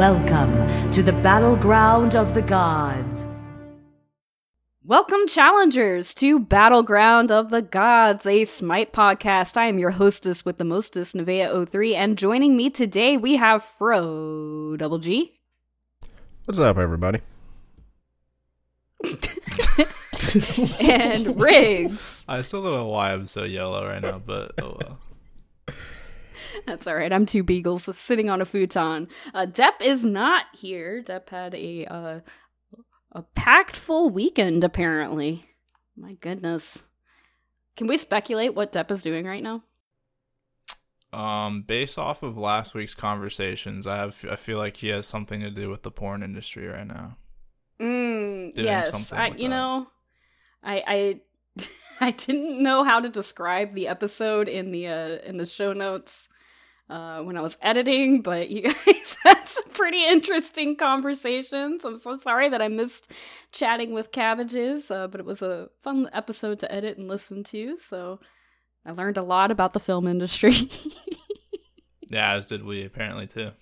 Welcome to the battleground of the gods. Welcome, challengers, to Battleground of the Gods, a Smite podcast. I am your hostess with the mostest, Nevea03, and joining me today we have Fro Double G. What's up, everybody? and Riggs. I still don't know why I'm so yellow right now, but oh well. That's all right. I'm two beagles sitting on a futon. Uh, Depp is not here. Depp had a uh, a packed full weekend, apparently. My goodness. Can we speculate what Depp is doing right now? Um, based off of last week's conversations, I have I feel like he has something to do with the porn industry right now. Mm, Doing yes, something I, you that. know, I I I didn't know how to describe the episode in the uh, in the show notes uh, when I was editing, but you guys had some pretty interesting conversations. I'm so sorry that I missed chatting with cabbages, uh, but it was a fun episode to edit and listen to. So I learned a lot about the film industry. Yeah, as did we apparently too.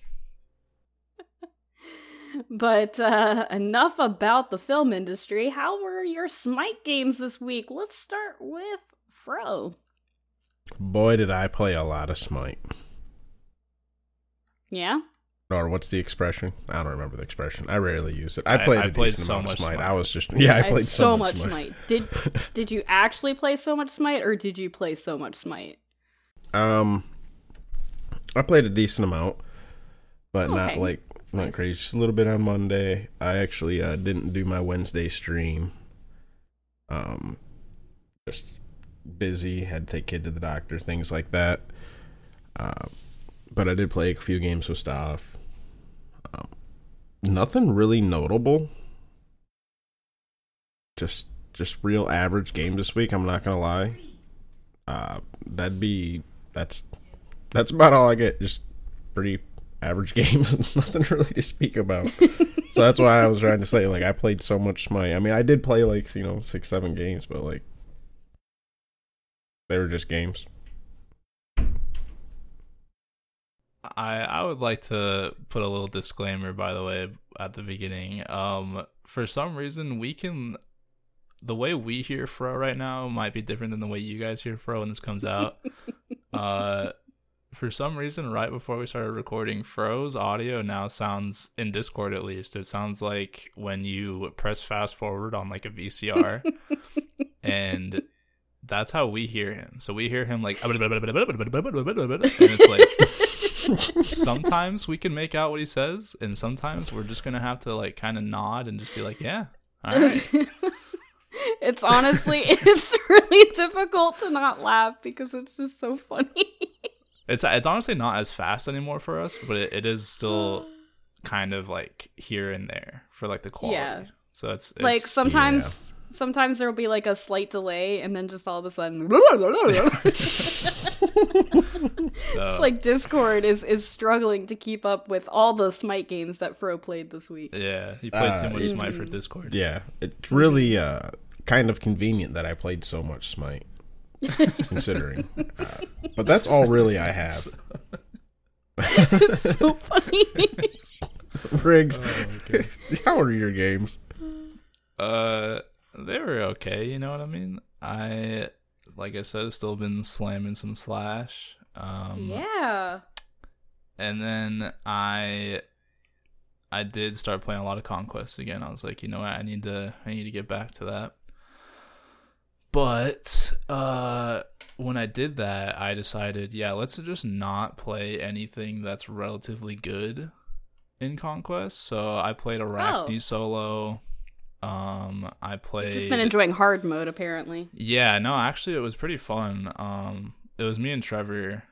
But uh, enough about the film industry. How were your Smite games this week? Let's start with Fro. Boy, did I play a lot of Smite. Yeah? Or what's the expression? I don't remember the expression. I rarely use it. I I- played I a played decent so amount of much Smite. Smite. I was just yeah, I had played so, much Smite. Smite. Did did you actually play so much Smite, or did you play so much Smite? Um, I played a decent amount, but not Okay. like not Nice. crazy. Just a little bit on Monday. I actually uh, didn't do my Wednesday stream. Um, just busy. Had to take kid to the doctor, things like that. Uh, but I did play a few games with stuff. Um, nothing really notable. Just just real average game this week. I'm not gonna lie. Uh, that'd be that's that's about all I get. Just pretty average game. Nothing really to speak about. so that's why I was trying to say like I played so much Smite. I mean, I did play like you know six seven games, but like they were just games. I I would like to put a little disclaimer by the way at the beginning. Um for some reason we can the way we hear Fro right now might be different than the way you guys hear Fro when this comes out. uh for some reason right before we started recording Fro's audio now sounds in Discord at least it sounds like when you press fast forward on like a VCR and that's how we hear him. So we hear him like and it's like sometimes we can make out what he says, and sometimes we're just gonna have to like kind of nod and just be like, "Yeah, all right." it's honestly it's really difficult to not laugh because it's just so funny. it's it's honestly not as fast anymore for us, but it, it is still kind of like here and there for like the quality. Yeah. So it's, it's like sometimes sometimes there'll be like a slight delay and then just all of a sudden it's like Discord is is struggling to keep up with all the Smite games that Fro played this week. yeah, he played Uh, too much it- Smite for Discord. Yeah, it's really uh kind of convenient that I played so much Smite, considering. Uh, but that's all really I have. so funny. Riggs, Oh, how are your games? Uh, they were okay. You know what I mean? I like I said, I've still been slamming some slash. Um, yeah. and then I I did start playing a lot of conquest again. I was like, you know what, I need to I need to get back to that. But uh when I did that, I decided, yeah, let's just not play anything that's relatively good in conquest. So I played a Arachne solo. Um I played Just been enjoying hard mode apparently. yeah, no, actually it was pretty fun. Um it was me and Trevor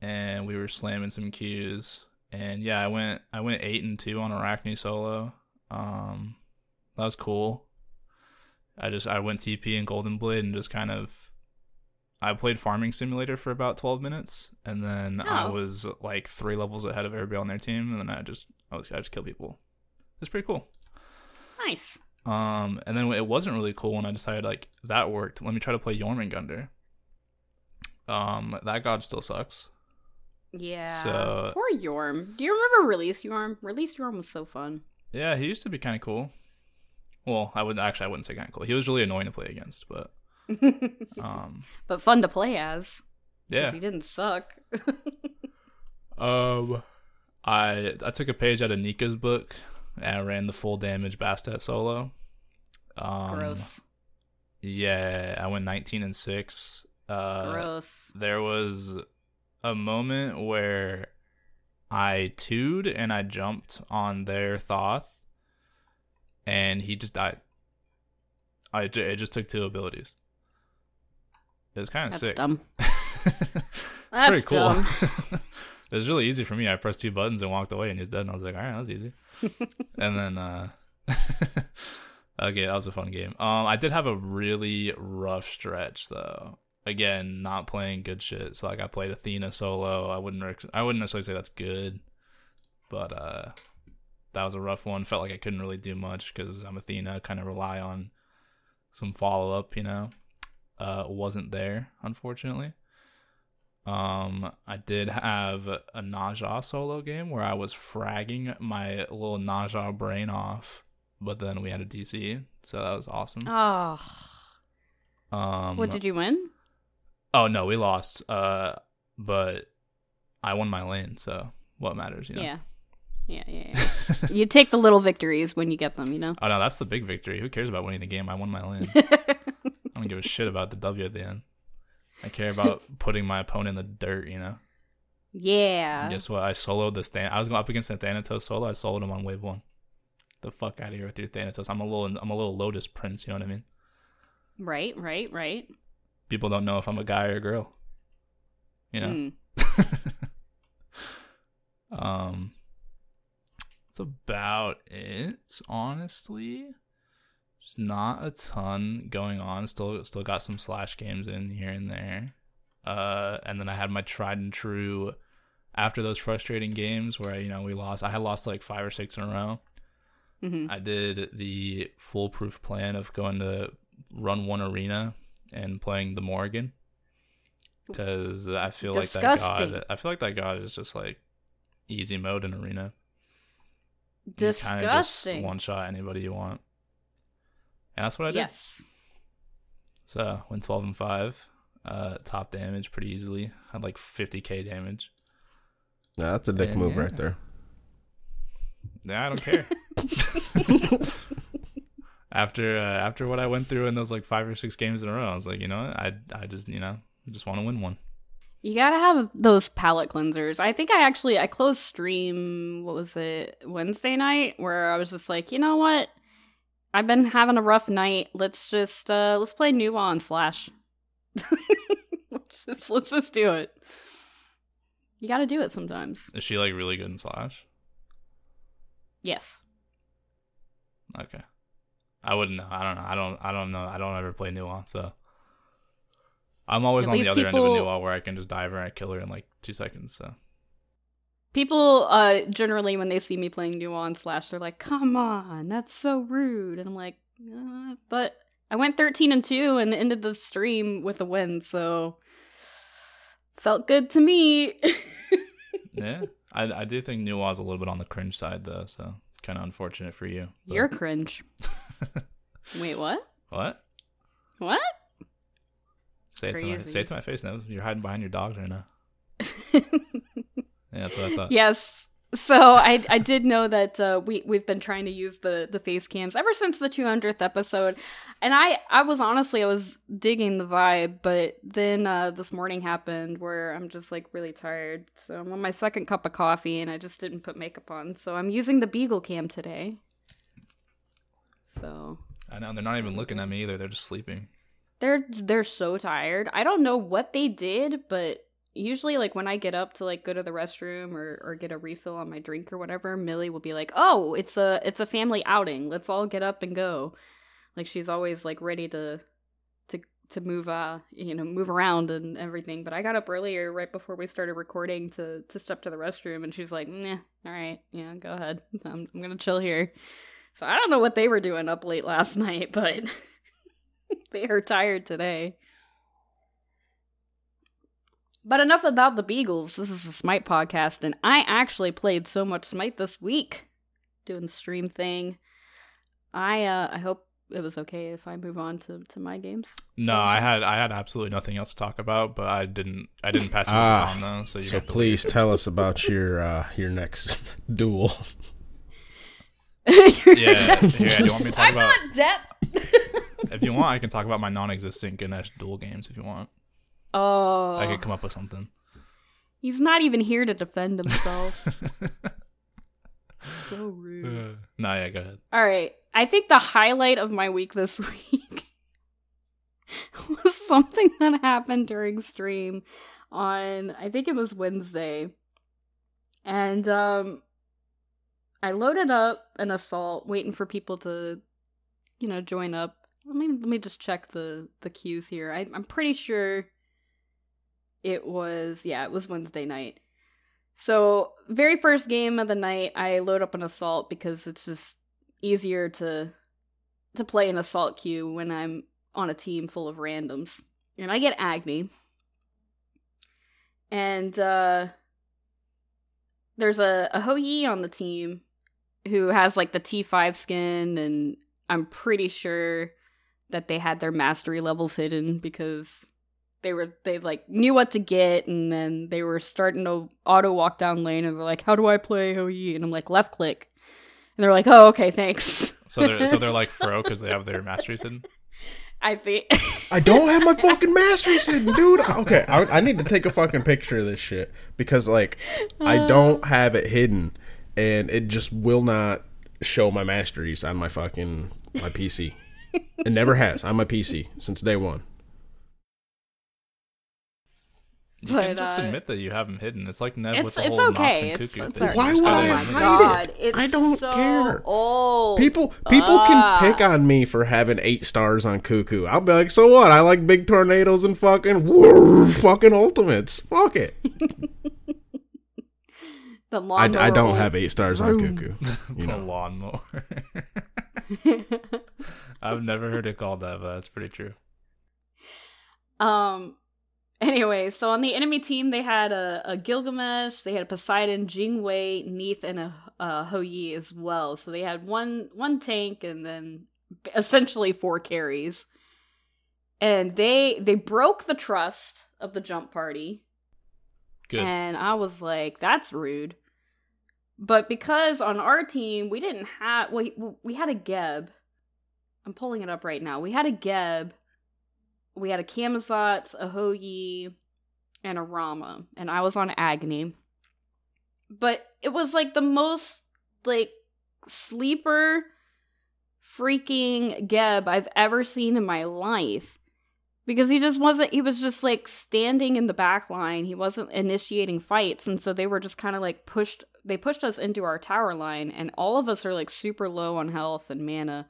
and we were slamming some cues. And yeah, I went I went 8 and 2 on Arachne solo. Um that was cool. I just I went TP and Golden Blade and just kind of I played Farming Simulator for about 12 minutes and then I Oh. was like 3 levels ahead of everybody on their team and then I just I was I just kill people. It's pretty cool. Nice. Um, and then it wasn't really cool when I decided like that worked. Let me try to play Jormungandr. Um, that god still sucks. Yeah. So- poor Yorm. Do you remember Release Yorm? Release Yorm was so fun. Yeah, he used to be kind of cool. Well, I would actually I wouldn't say kind of cool. He was really annoying to play against, but um, but fun to play as. yeah. He didn't suck. Um, I I took a page out of Nika's book and I ran the full damage Bastet solo. Um, Gross. Yeah, I went 19 and six. Uh, Gross. there was a moment where I two'd and I jumped on their Thoth, and he just died. I it just took two abilities. It was kind of That's sick. dumb. That's pretty cool. dumb. it was really easy for me. I pressed two buttons and walked away, and he was dead. And I was like, all right, that was easy. and then, uh, okay, that was a fun game. Um, I did have a really rough stretch though. Again, not playing good shit. So like, I played Athena solo. I wouldn't, rec- I wouldn't necessarily say that's good, but uh, that was a rough one. Felt like I couldn't really do much because I'm Athena. Kind of rely on some follow up. You know, uh, wasn't there unfortunately. Um, I did have a Naja solo game where I was fragging my little Naja brain off, but then we had a DC, so that was awesome. Oh. Um, What did you win? Oh no, we lost. Uh, but I won my lane, so what matters, you know? Yeah. Yeah, yeah, yeah. you take the little victories when you get them, you know? oh no, that's the big victory. Who cares about winning the game? I won my lane. I don't give a shit about the W at the end. I care about putting my opponent in the dirt, you know. yeah. And guess what? I soloed the Than- I was going up against the Thanatos solo. I soloed him on wave one. The fuck out of here with your Thanatos. I'm a little, I'm a little Lotus Prince. You know what I mean? Right, right, right. People don't know if I'm a guy or a girl. You know. Mm. um, that's about it. Honestly, just not a ton going on. Still, still got some slash games in here and there. Uh, and then I had my tried and true. After those frustrating games where you know we lost, I had lost like five or six in a row. hmm I did the foolproof plan of going to run one arena and playing the Morrigan because I feel like that god. I feel like that god is just like easy mode in arena. You kind of just Disgusting. one shot anybody you want, and that's what I did. yes. So went twelve and five. Uh, top damage pretty easily. Had like fifty k damage. Nah, that's a dick And move yeah. right there. Yeah, I don't care. after uh, after what I went through in those like five or six games in a row, I was like, you know, what? I I just you know just want to win one. You gotta have those palate cleansers. I think I actually I closed stream. What was it Wednesday night? Where I was just like, you know what? I've been having a rough night. Let's just uh let's play on slash. let's just let's just do it. You gotta do it sometimes. Is she like really good in Slash? Yes. Okay, I wouldn't know. I don't know. I don't. I don't know. I don't ever play Nuance, so I'm always At on the other end of a people- Nuance where I can just dive her and kill her in like two seconds. So People uh generally when they see me playing on slash, they're like, "Come on, that's so rude," and I'm like, uh, "But I went 13 and two and ended the stream with a win, so felt good to me." yeah, I I do think Nuance is a little bit on the cringe side though, so kind of unfortunate for you. but- You're cringe. Wait, what? what? What? Say it to my say it to my face now. You're hiding behind your dogs right now. Yeah, that's what I thought. yes. So I I did know that uh, we we've been trying to use the the face cams ever since the 200th episode, and I I was honestly I was digging the vibe, but then uh, this morning happened where I'm just like really tired, so I'm on my second cup of coffee and I just didn't put makeup on, so I'm using the Beagle cam today. So I know they're not even looking at me either. They're just sleeping. they're they're so tired. I don't know what they did, but usually like when I get up to like go to the restroom or or get a refill on my drink or whatever, Millie will be like, "Oh, it's a it's a family outing. Let's all get up and go." Like she's always like ready to to to move uh you know move around and everything. But I got up earlier right before we started recording to to step to the restroom, and she's like, "Nah, all right, yeah, go ahead. I'm I'm gonna chill here." So I don't know what they were doing up late last night, but they are tired today. But enough about the Beagles. This is a Smite podcast, and I actually played so much Smite this week doing the stream thing. I uh I hope it was okay if I move on to, to my games. No, So- I had I had absolutely nothing else to talk about, but I didn't I didn't pass it Ah, on though. So you So have to please tell us about your uh, your next duel. Yeah, yeah. Do you want me to talk I'm about? not Depp. If you want, I can talk about my non-existent Ganesh duel games. If you want, oh, I could come up with something. he's not even here to defend himself. so rude. no, yeah, go ahead. All right. I think the highlight of my week this week was something that happened during stream on I think it was Wednesday. And um I loaded up an assault waiting for people to you know join up. Let me let me just check the the queues here. I I'm pretty sure it was yeah, it was Wednesday night. So, very first game of the night, I load up an assault because it's just easier to to play an assault queue when I'm on a team full of randoms. And I get Agni. And uh there's a, a Hou-Yi on the team who has like the T5 skin and I'm pretty sure that they had their mastery levels hidden because they were they like knew what to get and then they were starting to auto walk down lane and they're like how do i play Hou-Yi? and i'm like left click and they're like oh okay thanks So they're so they're like fro because they have their masteries hidden. i think I don't have my fucking masteries hidden, dude. Okay, I, I need to take a fucking picture of this shit because like I uh. don't have it hidden, and it just will not show my masteries on my fucking my PC. It never has on my PC since day one. You But, can just uh, admit that you have them hidden. It's like Ned it's, with the it's whole Nox okay and it's, Cuckoo it's thing. Why would I my hide god it? it's I don't so care. old People people Ah. can pick on me for having eight stars on Cuckoo. I'll be like, so what? I like big tornadoes and fucking woo, fucking ultimates. Fuck it. the I, lawnmower I don't have eight stars on Cuckoo. You the know. lawnmower. I've never heard it called that, but that's pretty true. Um. Anyway, so on the enemy team, they had a, a Gilgamesh, they had a Poseidon, Jingwei, Neith, and a, a Hou-Yi as well. So they had one one tank and then essentially four carries. And they they broke the trust of the jump party. Good. And I was like, that's rude. But because on our team, we didn't have, we, we had a Geb. I'm pulling it up right now. We had a Geb. We had a Camazotz, a Hou-Yi, and a Rama. And I was on Agni. But it was like the most, like, sleeper freaking Geb I've ever seen in my life because he just wasn't he was just like standing in the back line he wasn't initiating fights and so they were just kind of like pushed they pushed us into our tower line and all of us are like super low on health and mana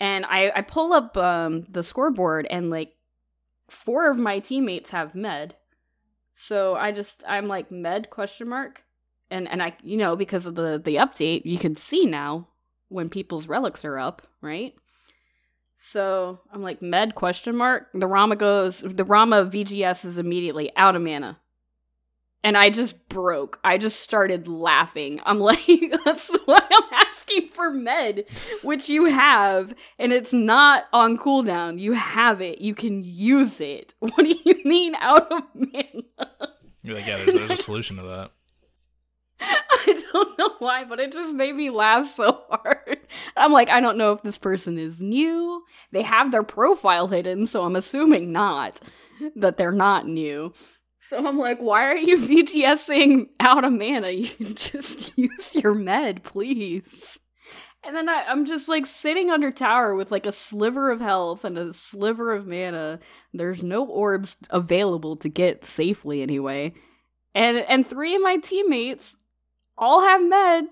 and i i pull up um the scoreboard and like four of my teammates have med so i just i'm like med question mark and and i you know because of the the update you can see now when people's relics are up right so I'm like med question mark. The Rama goes the Rama VGS is immediately out of mana. And I just broke. I just started laughing. I'm like, that's why I'm asking for med, which you have, and it's not on cooldown. You have it. You can use it. What do you mean out of mana? You're like, yeah, there's, there's a solution to that. I don't know why, but it just made me laugh so hard. I'm like, I don't know if this person is new. They have their profile hidden, so I'm assuming not that they're not new. So I'm like, why are you VGSing out of mana? You can just use your med, please. And then I, I'm just like sitting under tower with like a sliver of health and a sliver of mana. There's no orbs available to get safely anyway. And and three of my teammates all have med,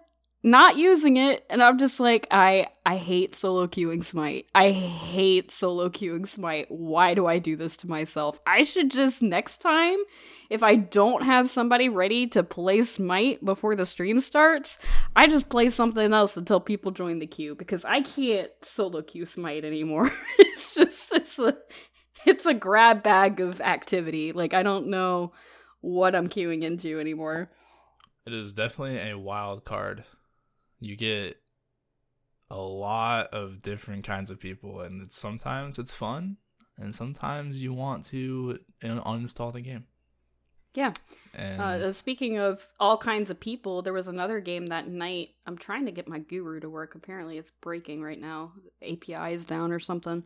not using it, and I'm just like, I I hate solo queuing smite. I hate solo queuing smite. Why do I do this to myself? I should just next time, if I don't have somebody ready to play smite before the stream starts, I just play something else until people join the queue because I can't solo queue smite anymore. it's just it's a it's a grab bag of activity. Like I don't know what I'm queuing into anymore. It is definitely a wild card. You get a lot of different kinds of people, and it's, sometimes it's fun, and sometimes you want to un- uninstall the game. Yeah. And Uh, speaking of all kinds of people, there was another game that night. I'm trying to get my guru to work. Apparently, it's breaking right now. API is down or something.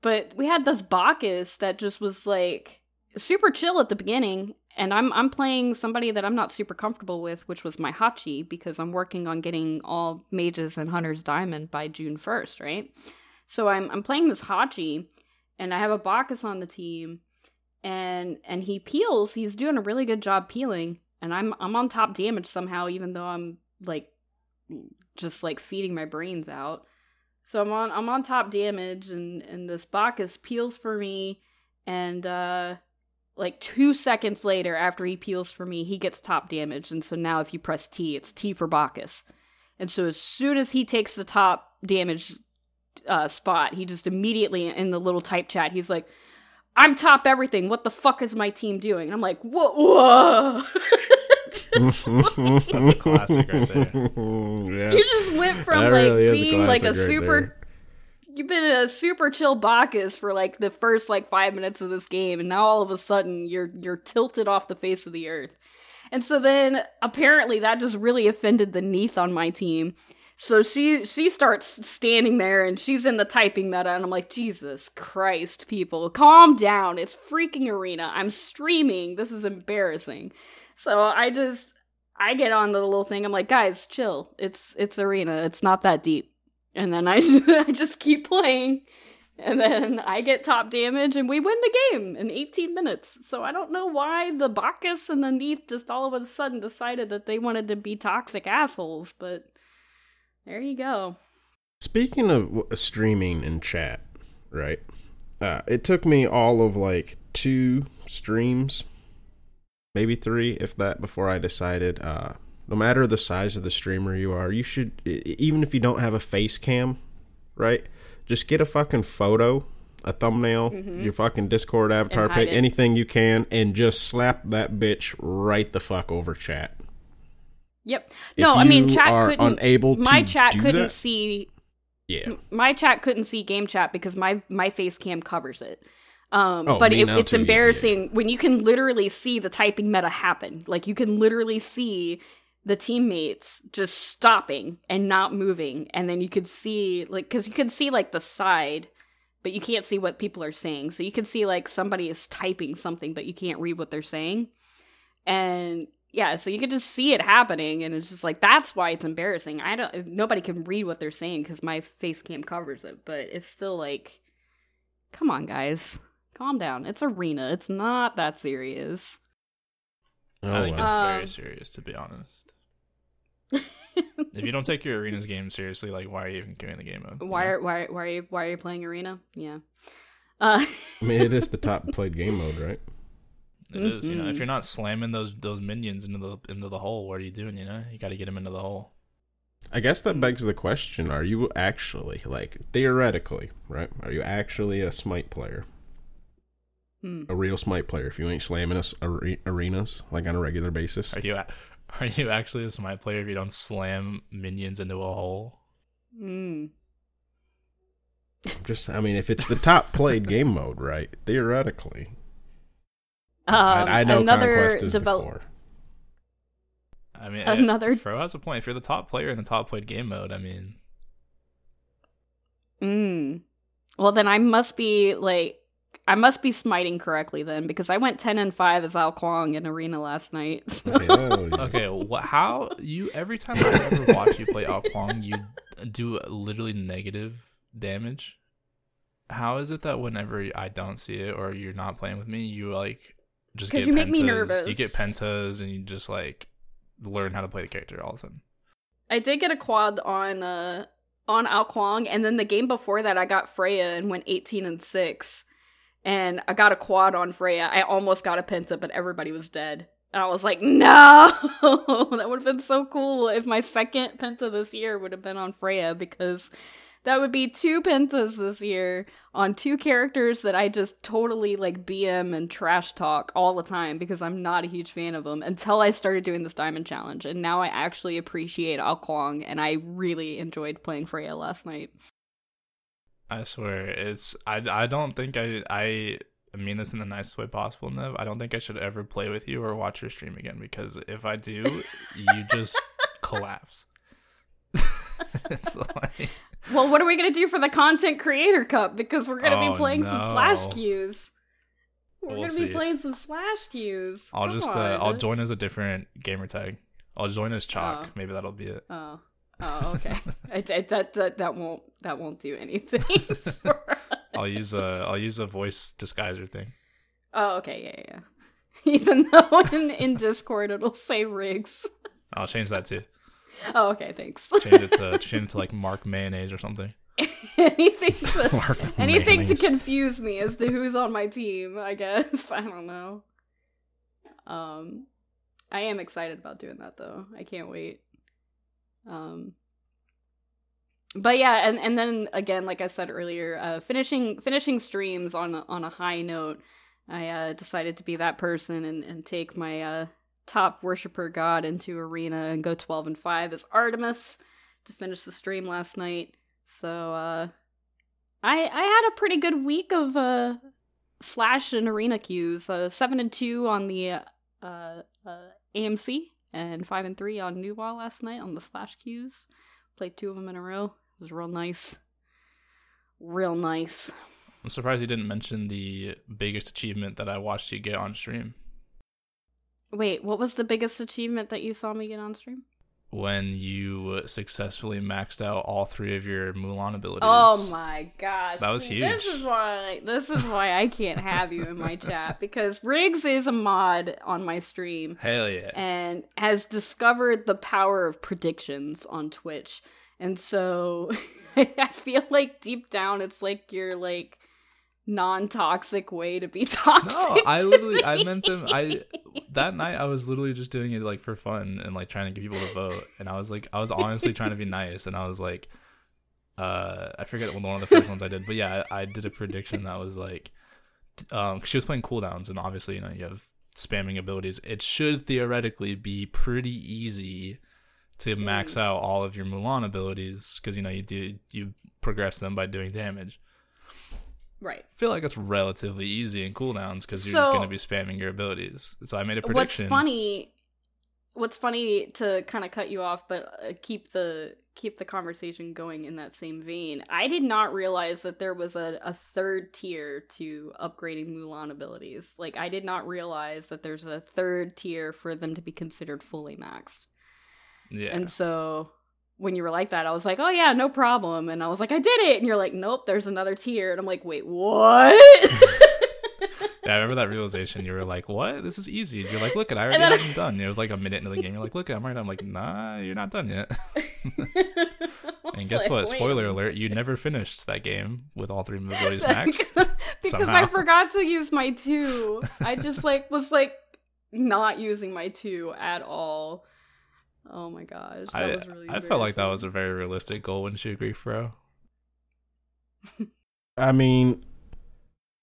But we had this Bacchus that just was like super chill at the beginning, and I'm I'm playing somebody that I'm not super comfortable with, which was my Hachi, because I'm working on getting all mages and hunters diamond by June 1st, right? So I'm I'm playing this Hachi, and I have a Bacchus on the team and and he peels he's doing a really good job peeling and i'm i'm on top damage somehow even though i'm like just like feeding my brains out so i'm on i'm on top damage and and this bacchus peels for me and uh like two seconds later after he peels for me he gets top damage and so now if you press t it's t for bacchus and so as soon as he takes the top damage uh, spot he just immediately in the little type chat he's like I'm top everything. What the fuck is my team doing? And I'm like, whoa, whoa. That's a classic right there. yeah. you just went from That like really is a being like a right super. there. You've been a super chill Bacchus for like the first like five minutes of this game, and now all of a sudden you're you're tilted off the face of the earth. And so then apparently that just really offended the Neith on my team. So she she starts standing there and she's in the typing meta and I'm like, Jesus Christ, people, calm down. It's freaking arena. I'm streaming. This is embarrassing. So I just I get on the little thing. I'm like, guys, chill. It's it's arena. It's not that deep. And then I I just keep playing. And then I get top damage and we win the game in 18 minutes. So I don't know why the Bacchus and the Neith just all of a sudden decided that they wanted to be toxic assholes, but there you go. Speaking of streaming and chat, right? Uh, it took me all of like two streams, maybe three, if that, before I decided. Uh, no matter the size of the streamer you are, you should, even if you don't have a face cam, right? Just get a fucking photo, a thumbnail, your fucking Discord avatar Mm-hmm. pic, it. anything you can, and just slap that bitch right the fuck over chat. Yep. No, I mean chat are couldn't unable to my chat couldn't that- see Yeah. my chat couldn't see game chat because my my face cam covers it. Um, Oh, but it, it's too, yeah, yeah. embarrassing when you can literally see the typing meta happen. Like you can literally see the teammates just stopping and not moving, and then you could see like because you can see like the side, but you can't see what people are saying. So you can see like somebody is typing something, but you can't read what they're saying, and yeah, so you can just see it happening, and it's just like that's why it's embarrassing. I don't, nobody can read what they're saying because my face cam covers it, but it's still like, come on, guys, calm down. It's arena. It's not that serious. Oh, I think well. it's Um, very serious, to be honest. if you don't take your arenas game seriously, like why are you even doing the game mode? why are why why are you why are you playing arena? Yeah. Uh, I mean, it is the top played game mode, right? It is, you know. If Mhm. you're not slamming those those minions into the into the hole, what are you doing? You know, you got to get them into the hole. I guess that begs the question: Are you actually, like, theoretically, right? Are you actually a Smite player, hmm. a real Smite player? If you ain't slamming us are- arenas like on a regular basis, Are you a- are you actually a smite player if you don't slam minions into a hole? Mm. I'm just, I mean, if it's the top played game mode, right? Theoretically, Um, I, I know another Conquest is develop- the core. I mean, Another- Fro has a point. If you're the top player in the top played game mode, I mean, Mm. Well, then I must be like I must be smiting correctly then because I went ten and five as Ao Kuang in arena last night. so- Hell yeah. okay, wh- how you every time I ever watch you play Ao Kuang, you do literally negative damage. How is it that whenever I don't see it or you're not playing with me, you like just 'Cause get you pentas? make me nervous. You get pentas and you just like learn how to play the character all of a sudden. I did get a quad on uh on Ao Kuang, and then the game before that I got Freya and went eighteen and six, and I got a quad on Freya. I almost got a penta, but everybody was dead. And I was like, no, that would have been so cool if my second penta this year would have been on Freya because that would be two pentas this year on two characters that I just totally like BM and trash talk all the time because I'm not a huge fan of them until I started doing this diamond challenge. And now I actually appreciate ah Ao Kuang and I really enjoyed playing Freya last night. I swear, it's I, I don't think I I mean this in the nicest way possible, Nev. I don't think I should ever play with you or watch your stream again because if I do, you just collapse. it's like Well, what are we gonna do for the content creator cup? Because we're gonna Oh, be playing some slash no. queues. We're We'll gonna see. be playing some slash queues. I'll Come just uh, I'll join as a different gamer tag. I'll join as Chalk. Oh. Maybe that'll be it. Oh, oh, okay. it, it, that that that won't that won't do anything. I'll use a I'll use a voice disguiser thing. Oh, okay, yeah, yeah. yeah. Even though in, in Discord it'll say Riggs. I'll change that too. Oh, okay, thanks. Change it to change it to like Mark Mayonnaise or something. anything to anything to confuse me as to who's on my team. I guess I don't know. Um, I am excited about doing that though. I can't wait. Um, but yeah, and and then again, like I said earlier, uh, finishing finishing streams on on a high note. I uh, decided to be that person and, and take my uh, top worshiper god into arena and go twelve and five as Artemis to finish the stream last night. So uh, I I had a pretty good week of uh, slash and arena queues. Uh, seven and two on the uh, uh, AMC and five and three on Nu Wa last night on the slash queues. Played two of them in a row. It was real nice. Real nice. I'm surprised you didn't mention the biggest achievement that I watched you get on stream. Wait, what was the biggest achievement that you saw me get on stream? When you successfully maxed out all three of your Mulan abilities. Oh my gosh. That was See, This huge. is why this is why I can't have you in my chat because Riggs is a mod on my stream Hell yeah. and has discovered the power of predictions on Twitch. And so I feel like deep down it's like your like non-toxic way to be toxic. No, I literally I meant them I that night I was literally just doing it like for fun and like trying to get people to vote. And I was like I was honestly trying to be nice. And I was like uh I forget one of the first ones I did but yeah I, I did a prediction that was like um she was playing cooldowns and obviously you know you have spamming abilities. It should theoretically be pretty easy to max Mm. out all of your Mulan abilities because you know you do you progress them by doing damage Right. I feel like it's relatively easy in cooldowns because you're So- just going to be spamming your abilities. So I made a prediction. What's funny What's funny to kind of cut you off but uh, keep the keep the conversation going in that same vein. I did not realize that there was a, a third tier to upgrading Mulan abilities. Like I did not realize that there's a third tier for them to be considered fully maxed. Yeah. And so when you were like that, I was like, "Oh yeah, no problem." And I was like, "I did it." And you're like, "Nope, there's another tier." And I'm like, "Wait, what?" yeah, I remember that realization. You were like, "What? This is easy." You're like, "Look, it, I already then I- haven't done." It was like a minute into the game. You're like, "Look, I'm right." I'm like, "Nah, you're not done yet." and guess what? Spoiler alert: you never finished that game with all three abilities maxed. because I forgot to use my two. I just like was like not using my two at all. Oh my gosh, that I was really. I felt like that was a very realistic goal. Wouldn't you agree, Fro? I mean,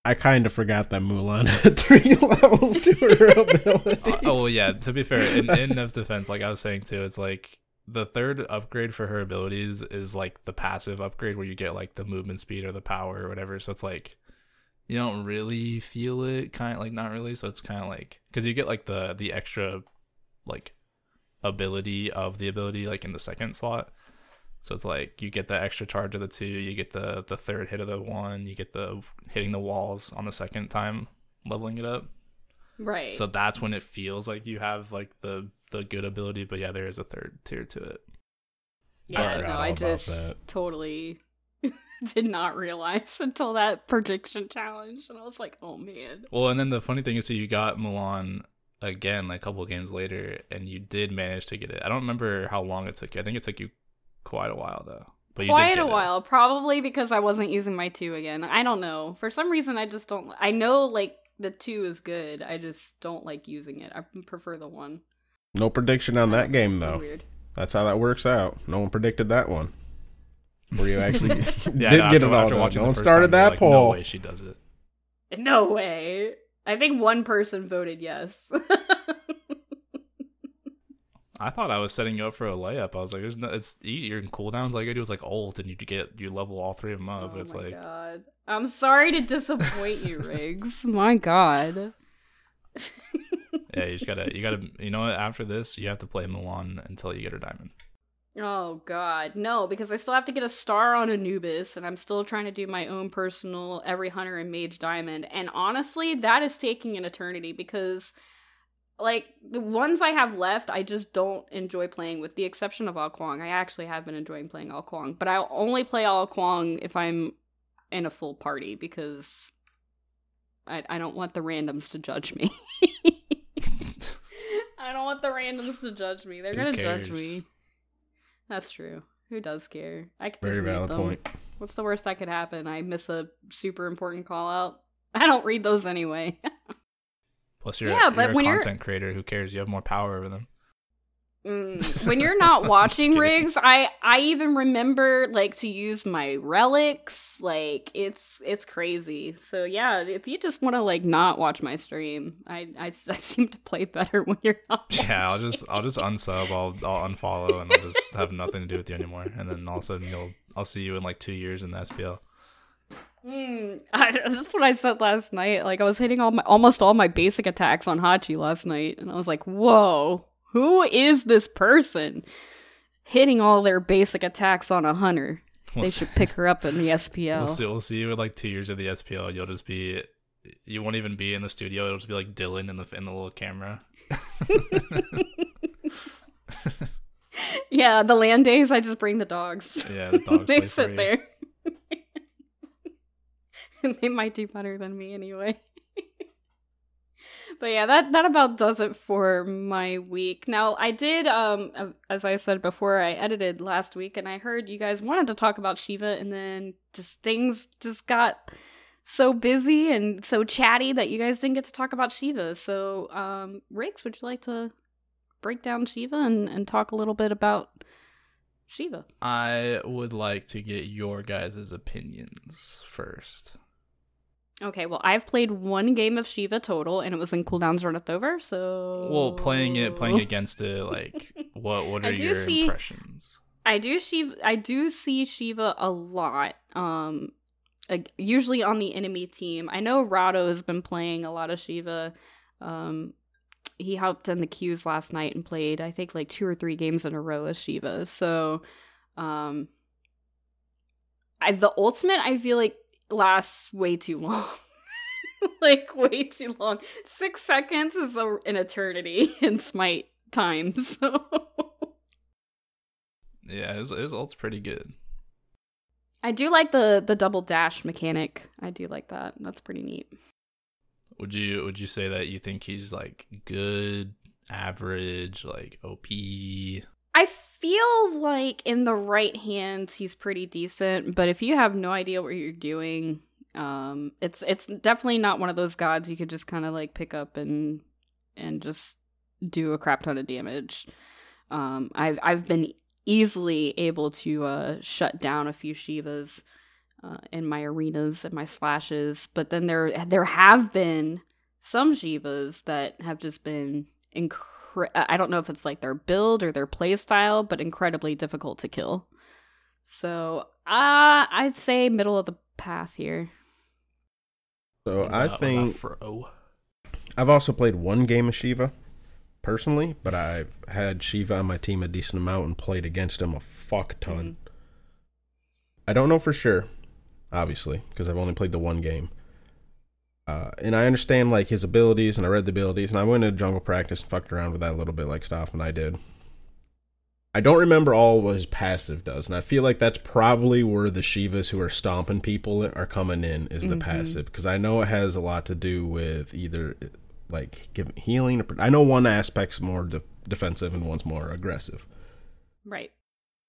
I kind of forgot that Mulan had three levels to her ability. Uh, oh well, yeah. To be fair, in, in Nev's defense, like I was saying too, it's like the third upgrade for her abilities is like the passive upgrade where you get like the movement speed or the power or whatever. So it's like you don't really feel it, kind of like not really. So it's kind of like because you get like the the extra like ability of the ability like in the second slot. So it's like you get the extra charge of the two, you get the the third hit of the one, you get the hitting the walls on the second time, leveling it up. right. So that's when it feels like you have like the the good ability, but yeah, there is a third tier to it. yeah, forgot no, I just that. totally did not realize until that prediction challenge, and I was like, oh man. Well, and then the funny thing is, so you got Mulan again like a couple of games later, and you did manage to get it. I don't remember how long it took you. I think it took you quite a while though. But you did Quite get a it. while, probably because I wasn't using my two again. I don't know. For some reason, I just don't. I know like the two is good. I just don't like using it. I prefer the one. No prediction on that game though. Weird. That's how that works out. No one predicted that one. where you actually Yeah, did no, get after- it all after done. watching No the one first started time, you're that like, poll. No way she does it. No way. I think one person voted yes. I thought I was setting you up for a layup. I was like, "There's no, it's you're in cooldowns like I do. It's like ult, and you get you level all three of them up. oh it's my like, god. I'm sorry to disappoint you, Riggs. My god. yeah, you just gotta, you gotta, you know, what? After this, you have to play Mulan until you get her diamond. Oh god. No, because I still have to get a star on Anubis and I'm still trying to do my own personal every hunter and mage diamond. And honestly, that is taking an eternity because like the ones I have left, I just don't enjoy playing with the exception of Al. I actually have been enjoying playing Al but I'll only play Al if I'm in a full party because I I don't want the randoms to judge me. I don't want the randoms to judge me. They're Who gonna judge me. That's true. Who does care? I could Very just read valid them. point. What's the worst that could happen? I miss a super important call out. I don't read those anyway. Plus, you're, Yeah, you're but a when you're- content creator. Who cares? You have more power over them. Mm, when you're not watching Riggs, I I even remember like to use my relics. Like it's it's crazy. So yeah, if you just want to like not watch my stream, I, I I seem to play better when you're not. Yeah, I'll just, I'll just unsub. I'll, I'll unfollow, and I'll just have nothing to do with you anymore. And then all of a sudden, you'll, I'll see you in like two years in the SPL. Mm, I, that's what I said last night. Like I was hitting all my almost all my basic attacks on Hachi last night, and I was like, "Whoa, who is this person hitting all their basic attacks on a hunter?" We'll they see. should pick her up in the SPL. We'll see. We'll see you in like two years of the SPL. You'll just be, you won't even be in the studio. It'll just be like Dylan in the in the little camera. Yeah, the land days. I just bring the dogs. Yeah, the dogs they sit there. and they might do better than me anyway. But yeah, that that about does it for my week. Now, I did um as I said before, I edited last week and I heard you guys wanted to talk about Shiva and then just things just got so busy and so chatty that you guys didn't get to talk about Shiva. So, um Riggs, would you like to break down Shiva and, and talk a little bit about Shiva? I would like to get your guys' opinions first. Okay, well, I've played one game of Shiva total, and it was in cooldowns runneth over. So, Well, playing it, playing against it, like what? What are do your see- impressions? I do Shiva. I do see Shiva a lot. Um, like, usually on the enemy team. I know Rado has been playing a lot of Shiva. Um, he helped in the queues last night and played, I think, like two or three games in a row as Shiva. So, um, I the ultimate I feel like lasts way too long. like way too long. Six seconds is a, an eternity in Smite time. So. Yeah, his his ult's pretty good. I do like the the double dash mechanic. I do like that. That's pretty neat. Would you would you say that you think he's like good, average, like OP? I feel like in the right hands he's pretty decent, but if you have no idea what you're doing, um it's it's definitely not one of those gods you could just kind of like pick up and and just do a crap ton of damage. Um I've I've been easily able to uh shut down a few Shivas uh, in my arenas and my slashes, but then there there have been some Shivas that have just been incre- I don't know if it's like their build or their play style, but incredibly difficult to kill. So, uh, I'd say middle of the path here. So On I the- on the think fro. I've also played one game of Shiva personally, but I've had Shiva on my team a decent amount and played against him a fuck ton. I don't know for sure, obviously, because I've only played the one game. Uh, and I understand like his abilities, and I read the abilities, and I went into jungle practice and fucked around with that a little bit, like Stoff and I did. I don't remember all what his passive does, and I feel like that's probably where the Shivas who are stomping people are coming in is the Mhm. passive, because I know it has a lot to do with either like giving healing. Or, I know one aspect's more de- defensive and one's more aggressive. Right.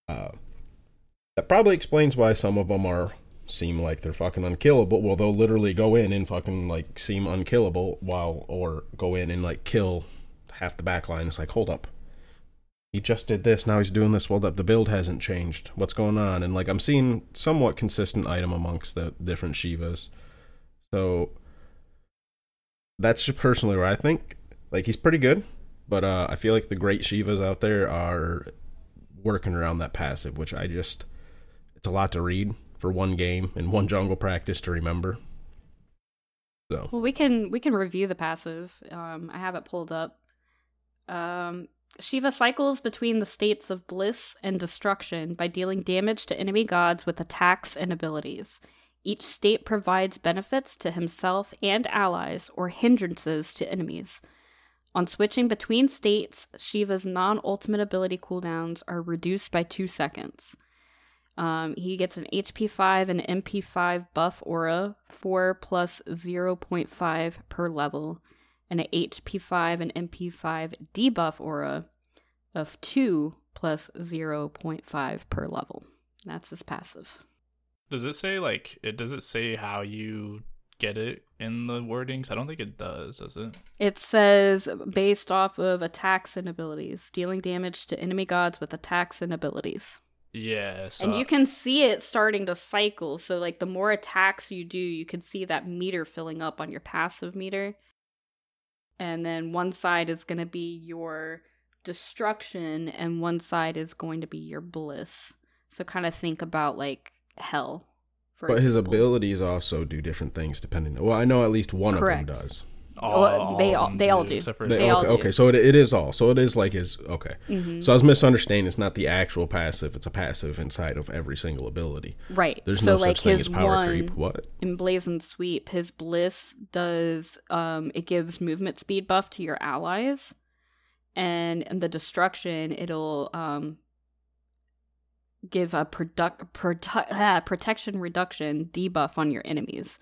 Uh, that probably explains why some of them are seem like they're fucking unkillable. Well, they'll literally go in and fucking like seem unkillable while or go in and like kill half the back line. It's like hold up, he just did this, now he's doing this. Well, the, the build hasn't changed. What's going on? And like I'm seeing somewhat consistent item amongst the different Shivas. So that's just personally where I think like he's pretty good, but uh, I feel like the great Shivas out there are working around that passive, which I just it's a lot to read for one game and one jungle practice to remember. So Well, we can we can review the passive. Um, I have it pulled up. Um, Shiva cycles between the states of bliss and destruction by dealing damage to enemy gods with attacks and abilities. Each state provides benefits to himself and allies or hindrances to enemies. On switching between states, Shiva's non ultimate ability cooldowns are reduced by two seconds. Um, he gets an HP 5 and MP5 buff aura, 4 plus 0.5 per level, and an HP 5 and MP5 debuff aura of 2 plus 0.5 per level. That's his passive. Does it say like it? Does it say how you get it in the wordings? I don't think it does. Does it? It says based off of attacks and abilities, dealing damage to enemy gods with attacks and abilities. Yeah. So and you can see it starting to cycle. So, like, the more attacks you do, you can see that meter filling up on your passive meter. And then one side is going to be your destruction, and one side is going to be your bliss. So, kind of think about like hell. For but his abilities also do different things depending. Well, I know at least one Correct. of them does. Well, they all- they all do. except for They- They all okay, do. okay, so it, it is all. So it is like his okay. Mhm. So I was misunderstanding. It's not the actual passive. It's a passive inside of every single ability. Right. There's so, no like such thing as power one, creep. What? in Blazing Sweep, his bliss does um it gives movement speed buff to your allies. And in the destruction, it'll um give a product produ- ah, protection reduction debuff on your enemies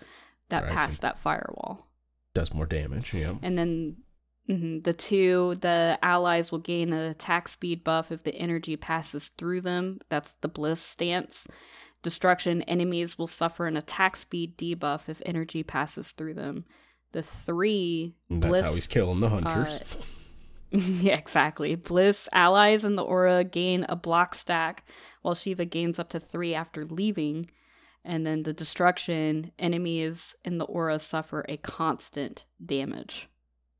that Right, pass that firewall. Does more damage. Yeah. And then mhm, the two, the allies will gain an attack speed buff if the energy passes through them. That's the bliss stance. Destruction enemies will suffer an attack speed debuff if energy passes through them. The three And that's bliss, how he's killing the hunters. yeah, exactly. Bliss allies in the aura gain a block stack, while Shiva gains up to three after leaving. And then the destruction enemies in the aura suffer a constant damage.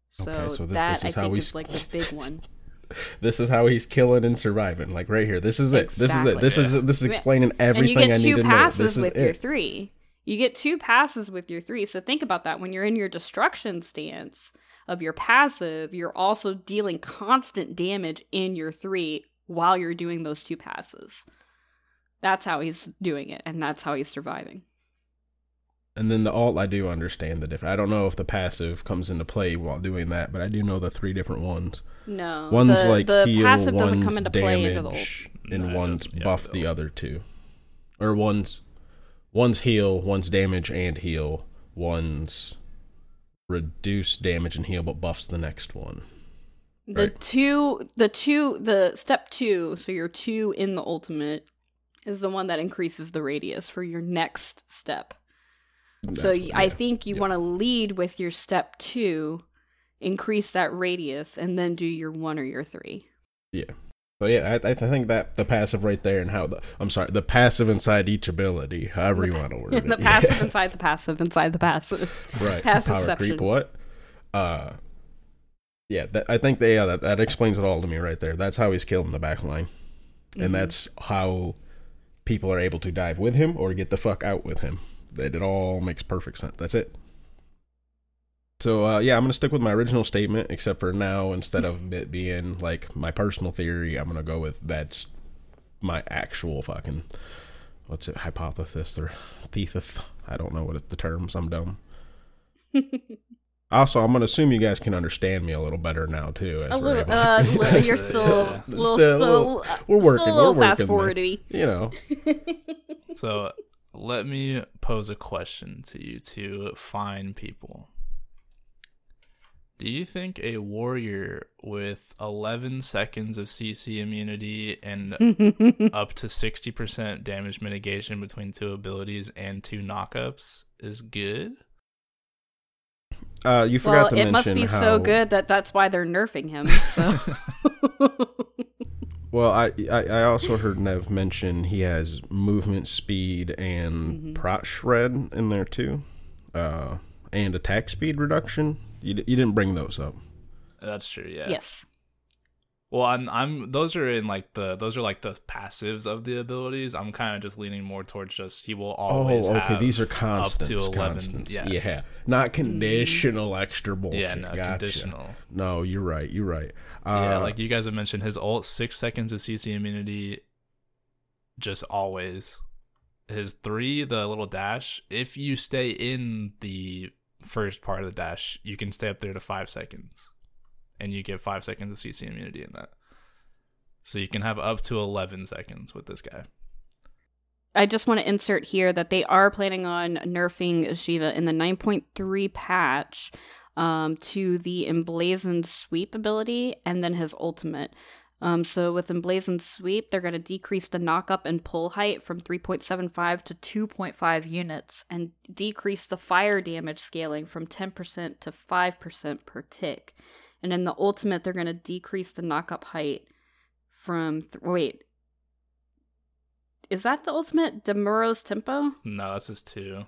So, Okay, so this- that this is I how think we is like the big one. this is how he's killing and surviving. Like right here. This is it. This is it. Exactly. This is this is explaining everything I need to know. This is with your it. three. You get two passes with your three. So think about that. When you're in your destruction stance of your passive, you're also dealing constant damage in your three while you're doing those two passes. That's how he's doing it, and that's how he's surviving. And then the alt, I do understand the difference. I don't know if the passive comes into play while doing that, but I do know the three different ones. No, One's the, like the heal, passive doesn't one's come into play into the ult. damage, and No, one's doesn't. Yeah, buff the the ult. other two. Or one's one's heal, one's damage and heal, one's reduce damage and heal, but buffs the next one. The Right. two, the two, the step two, so you're two in the ultimate is the one that increases the radius for your next step. so That's y- what- I yeah. think you yeah. want to lead with your step two, increase that radius, and then do your one or your three. Yeah. So yeah, I, I think that the passive right there and how the I'm sorry, the passive inside each ability, however you want to word it. the passive inside the passive inside the passive. right Passive power creep what uh yeah that, i think they, yeah that, that explains it all to me right there that's how he's killing the back line Mhm. and that's how people are able to dive with him or get the fuck out with him. That it all makes perfect sense. That's it. So uh, yeah i'm gonna stick with my original statement except for now instead of it being like my personal theory i'm gonna go with that's my actual fucking what's it hypothesis or thesis. I don't know what it, the terms i'm dumb also, I'm gonna assume you guys can understand me a little better now too. As a little, able- uh, li- you're still, Yeah. little, Still a still, little- we're working, Still a little we're working fast forwardy. you know. So let me pose a question to you two fine people. Do you think a warrior with 11 seconds of CC immunity and up to 60% damage mitigation between two abilities and two knockups is good? Uh, you well, forgot to it must be how, so good that that's why they're nerfing him. So. Well, I, I I also heard Nev mention he has movement speed and prot shred in there too, uh, and attack speed reduction. You, d- you didn't bring those up. That's true. Yeah. Yes. Well, I'm I'm those are in like the those are like the passives of the abilities. I'm kind of just leaning more towards just he will always. oh, okay. These are constants. up constants. to eleven. constants. Yeah. yeah, not conditional extra bullshit. Yeah, no, Gotcha. conditional. No, you're right. You're right. Uh, yeah, like you guys have mentioned, his ult six seconds of CC immunity, just always. His three, the little dash. If you stay in the first part of the dash, you can stay up there to five seconds, and you get five seconds of CC immunity in that. So you can have up to eleven seconds with this guy. I just want to insert here that they are planning on nerfing Shiva in the 9.3 patch um, to the emblazoned sweep ability and then his ultimate. Um, so with emblazoned sweep, they're going to decrease the knock up and pull height from 3.75 to 2.5 units and decrease the fire damage scaling from 10% to 5% per tick. And in the ultimate, they're going to decrease the knock up height from th- wait is that the ultimate Damaru's Tempo? No, that's his two.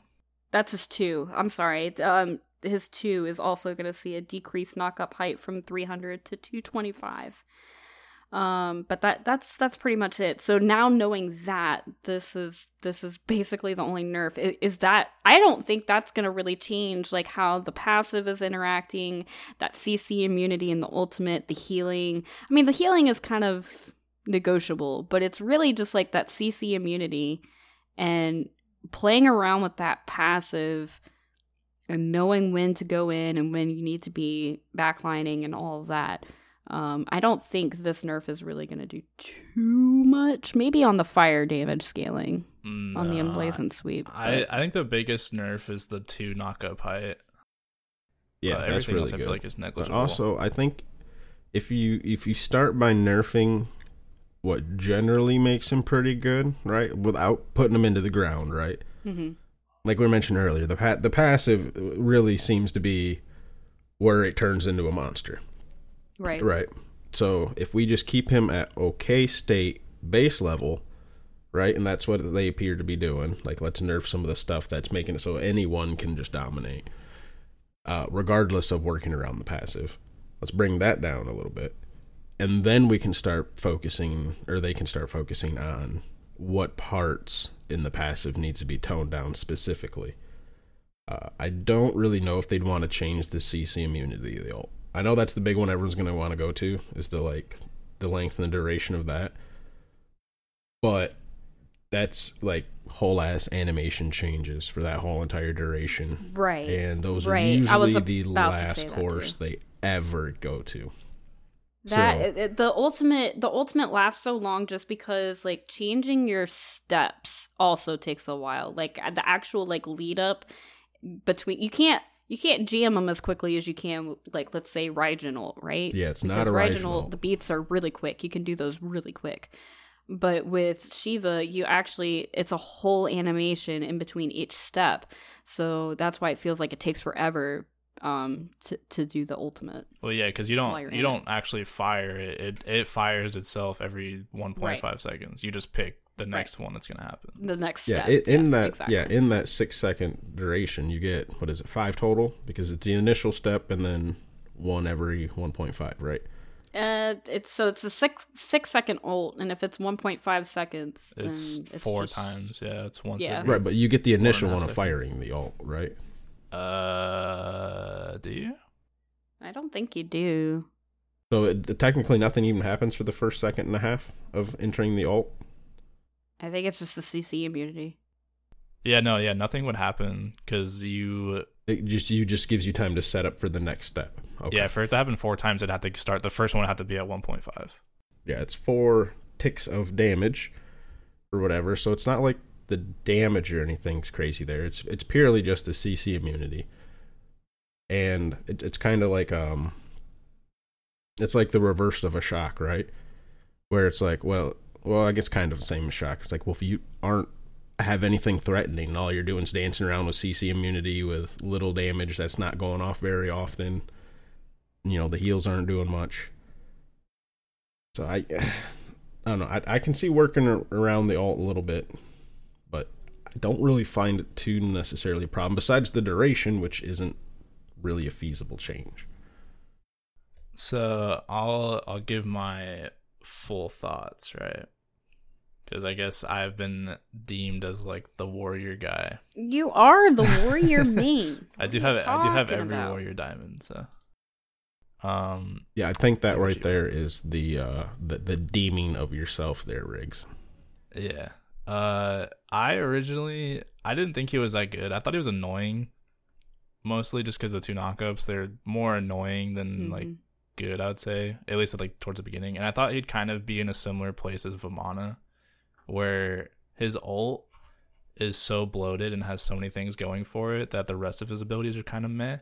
That's his two. I'm sorry. Um, his two is also going to see a decreased knock-up height from 300 to 225. Um, but that that's that's pretty much it. So now knowing that this is this is basically the only nerf I- is that I don't think that's going to really change like how the passive is interacting, that CC immunity and the ultimate, the healing. I mean, the healing is kind of negotiable, but it's really just like that CC immunity and playing around with that passive and knowing when to go in and when you need to be backlining and all of that. Um, I don't think this nerf is really going to do too much. Maybe on the fire damage scaling on the No, emblazoned sweep. I, but- I think the biggest nerf is the two knock up height. yeah, Uh, that's everything really else I feel like is But negligible. also, I think if you if you start by nerfing what generally makes him pretty good, right, without putting him into the ground, right? Mhm. Like we mentioned earlier, the pa- the passive really seems to be where it turns into a monster, right. right? So if we just keep him at okay state base level, right, and that's what they appear to be doing. Like let's nerf some of the stuff that's making it so anyone can just dominate, uh, regardless of working around the passive. Let's bring that down a little bit, and then we can start focusing, or they can start focusing on what parts in the passive needs to be toned down specifically. Uh, I don't really know if they'd want to change the CC immunity of the ult. I know that's the big one everyone's going to want to go to is the like the length and the duration of that. But that's like whole ass animation changes for that whole entire duration. Right. And those are Right. Was usually the last course they ever go to. that So- the ultimate the ultimate lasts so long just because like changing your steps also takes a while like the actual like lead up between you can't you can't jam them as quickly as you can like let's say Raijin ult, right Yeah, it's not because a Raijin Raijin ult, ult. the beats are really quick you can do those really quick but with Shiva you actually it's a whole animation in between each step so that's why it feels like it takes forever um to to do the ultimate Well, yeah, because you don't you're you in don't actually fire it. It it fires itself every 1.5 Right. seconds. You just pick the next one that's gonna happen. the next Yeah, step i in that exactly. yeah, in that 6 second duration you get what is it? 5 total because it's the initial step and then one every 1.5, right? Uh, it's so it's a six six second ult, and if it's one point five seconds, then It's, it's four just- times. Yeah, it's once. Yeah. Every, Right, but you get the initial one of firing the ult, right? Uh, do you? I don't think you do. So it, technically nothing even happens for the first second and a half of entering the ult. I think it's just the CC immunity. Yeah, no, yeah, nothing would happen because you. It just you just gives you time to set up for the next step. Okay. Yeah, for it to happen four times, it'd have to start. The first one would have to be at 1.5. Yeah, it's four ticks of damage or whatever. So it's not like the damage or anything's crazy there. It's it's purely just the CC immunity, and it, it's kind of like um, it's like the reverse of a shock, right? Where it's like, well, well, I guess kind of the same as shock. It's like, well, if you aren't have anything threatening, all you're doing is dancing around with CC immunity with little damage that's not going off very often. You know, the heals aren't doing much. So I I don't know. I, I can see working around the alt a little bit, but I don't really find it too necessarily a problem. Besides the duration, which isn't really a feasible change. So I'll I'll give my full thoughts, right? Because I guess I've been deemed as like the warrior guy. You are the warrior main. I do have I do have every about? warrior diamond. So, um, Yeah, I think that That's what right you- there is the uh the the deeming of yourself there, Riggs. yeah. Uh, I originally I didn't think he was that good. I thought he was annoying, mostly just because the two knockups they're more annoying than like Mhm. good, I would say. At least at, like towards the beginning. And I thought he'd kind of be in a similar place as Vamana, where his ult is so bloated and has so many things going for it that the rest of his abilities are kind of meh.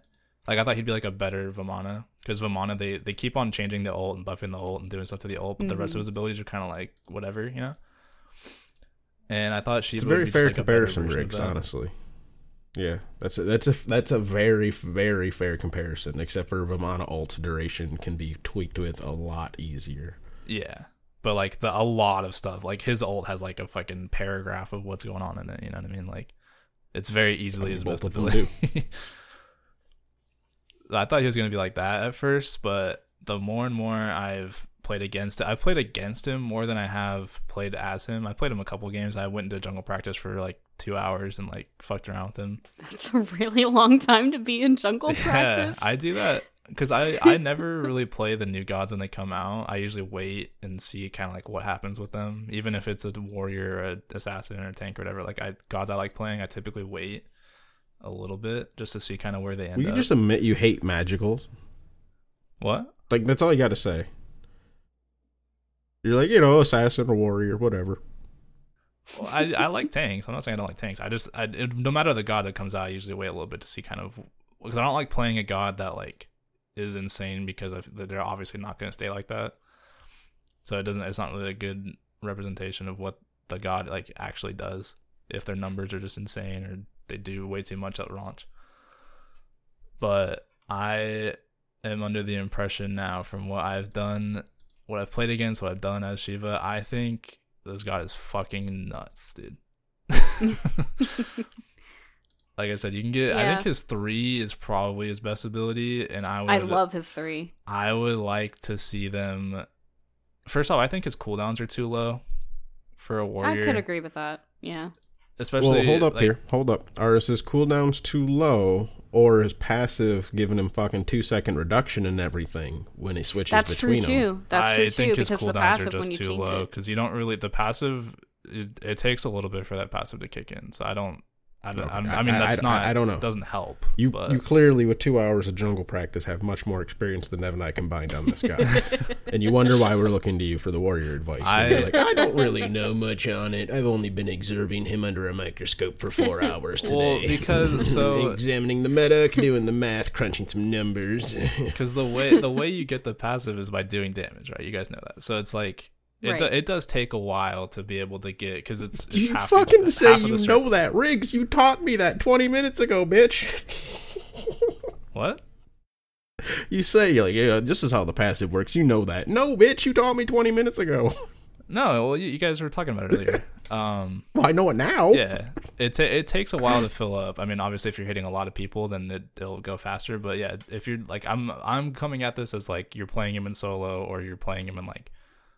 Like I thought he'd be like a better Vamana because Vamana they they keep on changing the ult and buffing the ult and doing stuff to the ult, but the rest of Mhm. his abilities are kind of like whatever, you know. And I thought she's a very fair comparison, Riggs. Riggs. Honestly, yeah, that's a, that's a that's a very very fair comparison. Except for Vamana ult duration can be tweaked with a lot easier. Yeah. But like the a lot of stuff. Like his ult has like a fucking paragraph of what's going on in it, you know what I mean? Like it's very easily I mean, his both best ability. I thought he was gonna be like that at first, but the more and more I've played against I've played against him more than I have played as him. I played him a couple games. I went into jungle practice for like two hours and like fucked around with him. That's a really long time to be in jungle Yeah, practice. I do that because I I never really play the new gods when they come out. I usually wait and see kind of like what happens with them, even if it's a warrior, a assassin, or a tank or whatever. Like I gods I like playing, I typically wait a little bit just to see kind of where they end Will you up. just admit you hate magicals? what? Like that's all you got to say. You're like you know assassin or warrior, whatever. Well, I I like tanks. I'm not saying I don't like tanks. I just I, it, no matter the god that comes out, I usually wait a little bit to see kind of because I don't like playing a god that like is insane because of, they're obviously not going to stay like that. So it doesn't. It's not really a good representation of what the god like actually does. If their numbers are just insane or they do way too much at launch. But I am under the impression now from what I've done, what I've played against, what I've done as Shiva. I think this god is fucking nuts, dude. like I said, you can get. I think his three is probably his best ability, and I would. I love his three. I would like to see them. First off, I think his cooldowns are too low for a warrior. I could agree with that. Yeah. Especially. well, hold up like, here, hold up. Are his cooldowns too low, or is passive giving him fucking two second reduction and everything when he switches That's true between them? too. That's I true think too. his Because the cooldowns are just too low because you don't really the passive. It, it takes a little bit for that passive to kick in, so I don't. I, don't, I'm- I- I mean, that's I- not. I don't know. It doesn't help. You but you clearly with two hours of jungle practice have much more experience than Evan and I combined on this guy, and you wonder why we're looking to you for the warrior advice. I- you're like, I don't really know much on it. I've only been observing him under a microscope for four hours today. Well, because- so- examining the meta, doing the math, crunching some numbers. because the way the way you get the passive is by doing damage, right? You guys know that. So it's like it Right. do, it does take a while to be able to get because it's, it's you half fucking it's say half you the strat- know that, Riggs. You taught me that twenty minutes ago, bitch. what? you say you're like, yeah, this is how the passive works. You know that. No, bitch, you taught me twenty minutes ago. No, well, you, you guys were talking about it earlier. um, well, I know it now. yeah, it ta- it takes a while to fill up. I mean, obviously, if you're hitting a lot of people, then it, it'll go faster. But yeah, if you're like, I'm I'm coming at this as like you're playing him in solo or you're playing him in like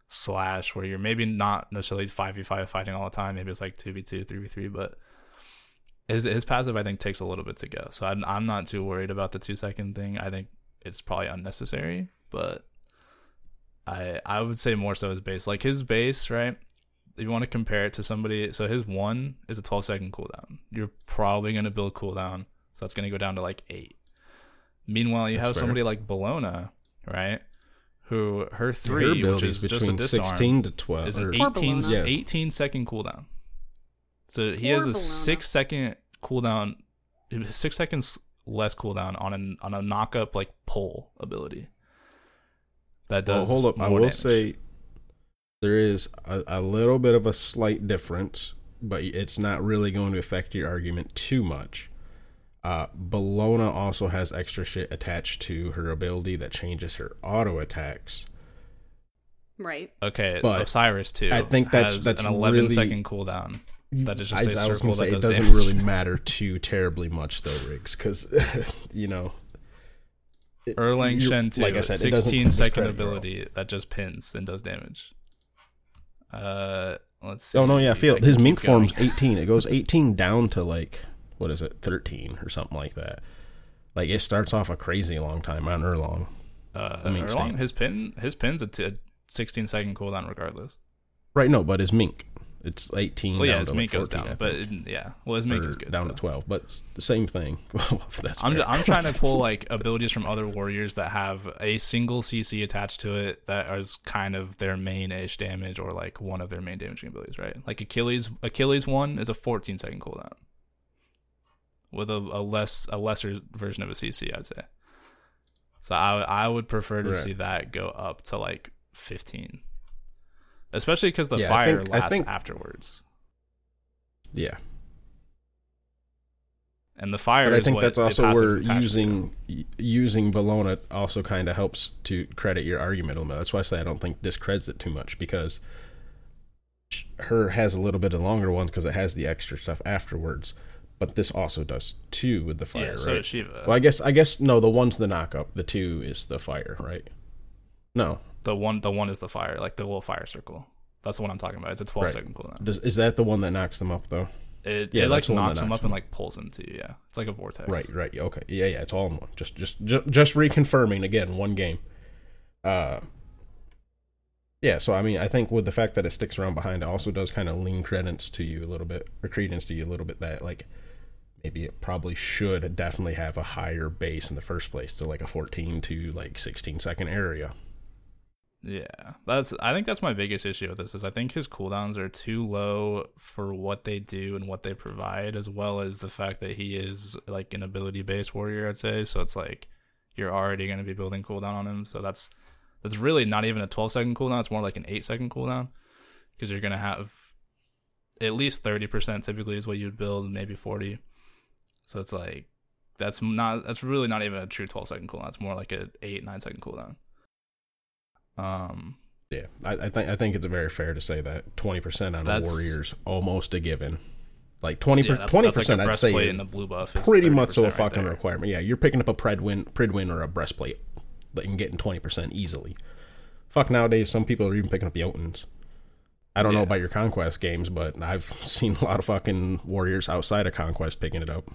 slash, where you're maybe not necessarily five v five fighting all the time. Maybe it's like two v two, three v three, but his his passive I think takes a little bit to go. So I'm I'm not too worried about the two second thing. I think it's probably unnecessary, but I I would say more so his base. Like his base, right? If you want to compare it to somebody, so his one is a 12 second cooldown. You're probably going to build cooldown, so that's going to go down to like eight. Meanwhile, you That's have fair. somebody like Bellona, right? Who her Her three, which is is just a between disarm, sixteen to twelve. is an or- 18, Yeah. 18 second cooldown. So he Poor has a Bellona. six second cooldown, six seconds less cooldown on a on a knock up like pull ability. That Well, does. hold up. I will damage. say there is a, a little bit of a slight difference, but it's not really going to affect your argument too much. Uh, Bellona also has extra shit attached to her ability that changes her auto attacks Right. Okay, But Osiris too. I think that's- has that's an 11 really- second cooldown. That is just I, a I was circle gonna say that it does doesn't damage. really matter too terribly much though, Riggs, because you know. it- Erlang you- Shen too. like I said, 16 second discredit your ability that just pins and does damage. Uh, let's see. Oh no, yeah, I feel his mink going. form's eighteen. It goes eighteen down to like what is it, thirteen or something like that. Like it starts off a crazy long time on Erlang. Uh, Erlang, his pin, his pin's a, t- a 16 second cooldown regardless. Right, no, but his mink, it's eighteen. Well, yeah, his mink like, goes down, but it- yeah, well, his mink or is good. down though. to twelve, but the same thing. That's I'm. I'm trying to pull like abilities from other warriors that have a single CC attached to it that is kind of their main ish damage or like one of their main damaging abilities, right? Like Achilles, Achilles one is a 14 second cooldown with a, a less a lesser version of a CC, I'd say. So I I would prefer to Right. see that go up to like 15, especially because the Yeah, fire think- lasts think- afterwards, yeah, and the fire. but I think that's also where attached to. using using Bellona also kind of helps to credit your argument a little bit. That's why I say I don't think discredits it too much because her has a little bit of longer ones because it has the extra stuff afterwards. But this also does two with the fire, Yeah, so right? does Shiva. Well, I guess I guess no. The one's the knock up. The two is the fire, right? No, The one, the one is the fire, like the little fire circle. That's the one I'm talking about. It's a 12 Right. second cooldown. Does, is that the one that knocks them up though? It, Yeah, it like that's the one knocks knocks up and like pulls him to you. Yeah, it's like a vortex. Right, right. Okay, yeah, yeah. It's all in one. Just, just, just, just reconfirming again. One game. Uh, yeah. So I mean, I think with the fact that it sticks around behind, it also does kind of lean credence to you a little bit, or credence to you a little bit that like maybe it probably should definitely have a higher base in the first place to like a 14 to like 16 second area. Yeah, that's. I think that's my biggest issue with this is I think his cooldowns are too low for what they do and what they provide, as well as the fact that he is like an ability based warrior. I'd say so. It's like you're already going to be building cooldown on him, so that's that's really not even a 12 second cooldown. It's more like an eight second cooldown because you're going to have at least 30% typically is what you'd build, maybe 40. So it's like that's not that's really not even a true 12 second cooldown. It's more like a eight nine second cooldown. Um, Yeah, I, I think I think it's very fair to say that 20 percent on the Warriors almost a given. Like 20 yeah, that's- 20 that's like I'd say is the blue buff is pretty much 30% a fucking requirement. Yeah, you're picking up a Pridwen, pred win or a breastplate, but you're getting twenty percent easily. Fuck nowadays, some people are even picking up Jotuns. I don't know about your conquest games, but I've seen a lot of fucking warriors outside of conquest picking it up.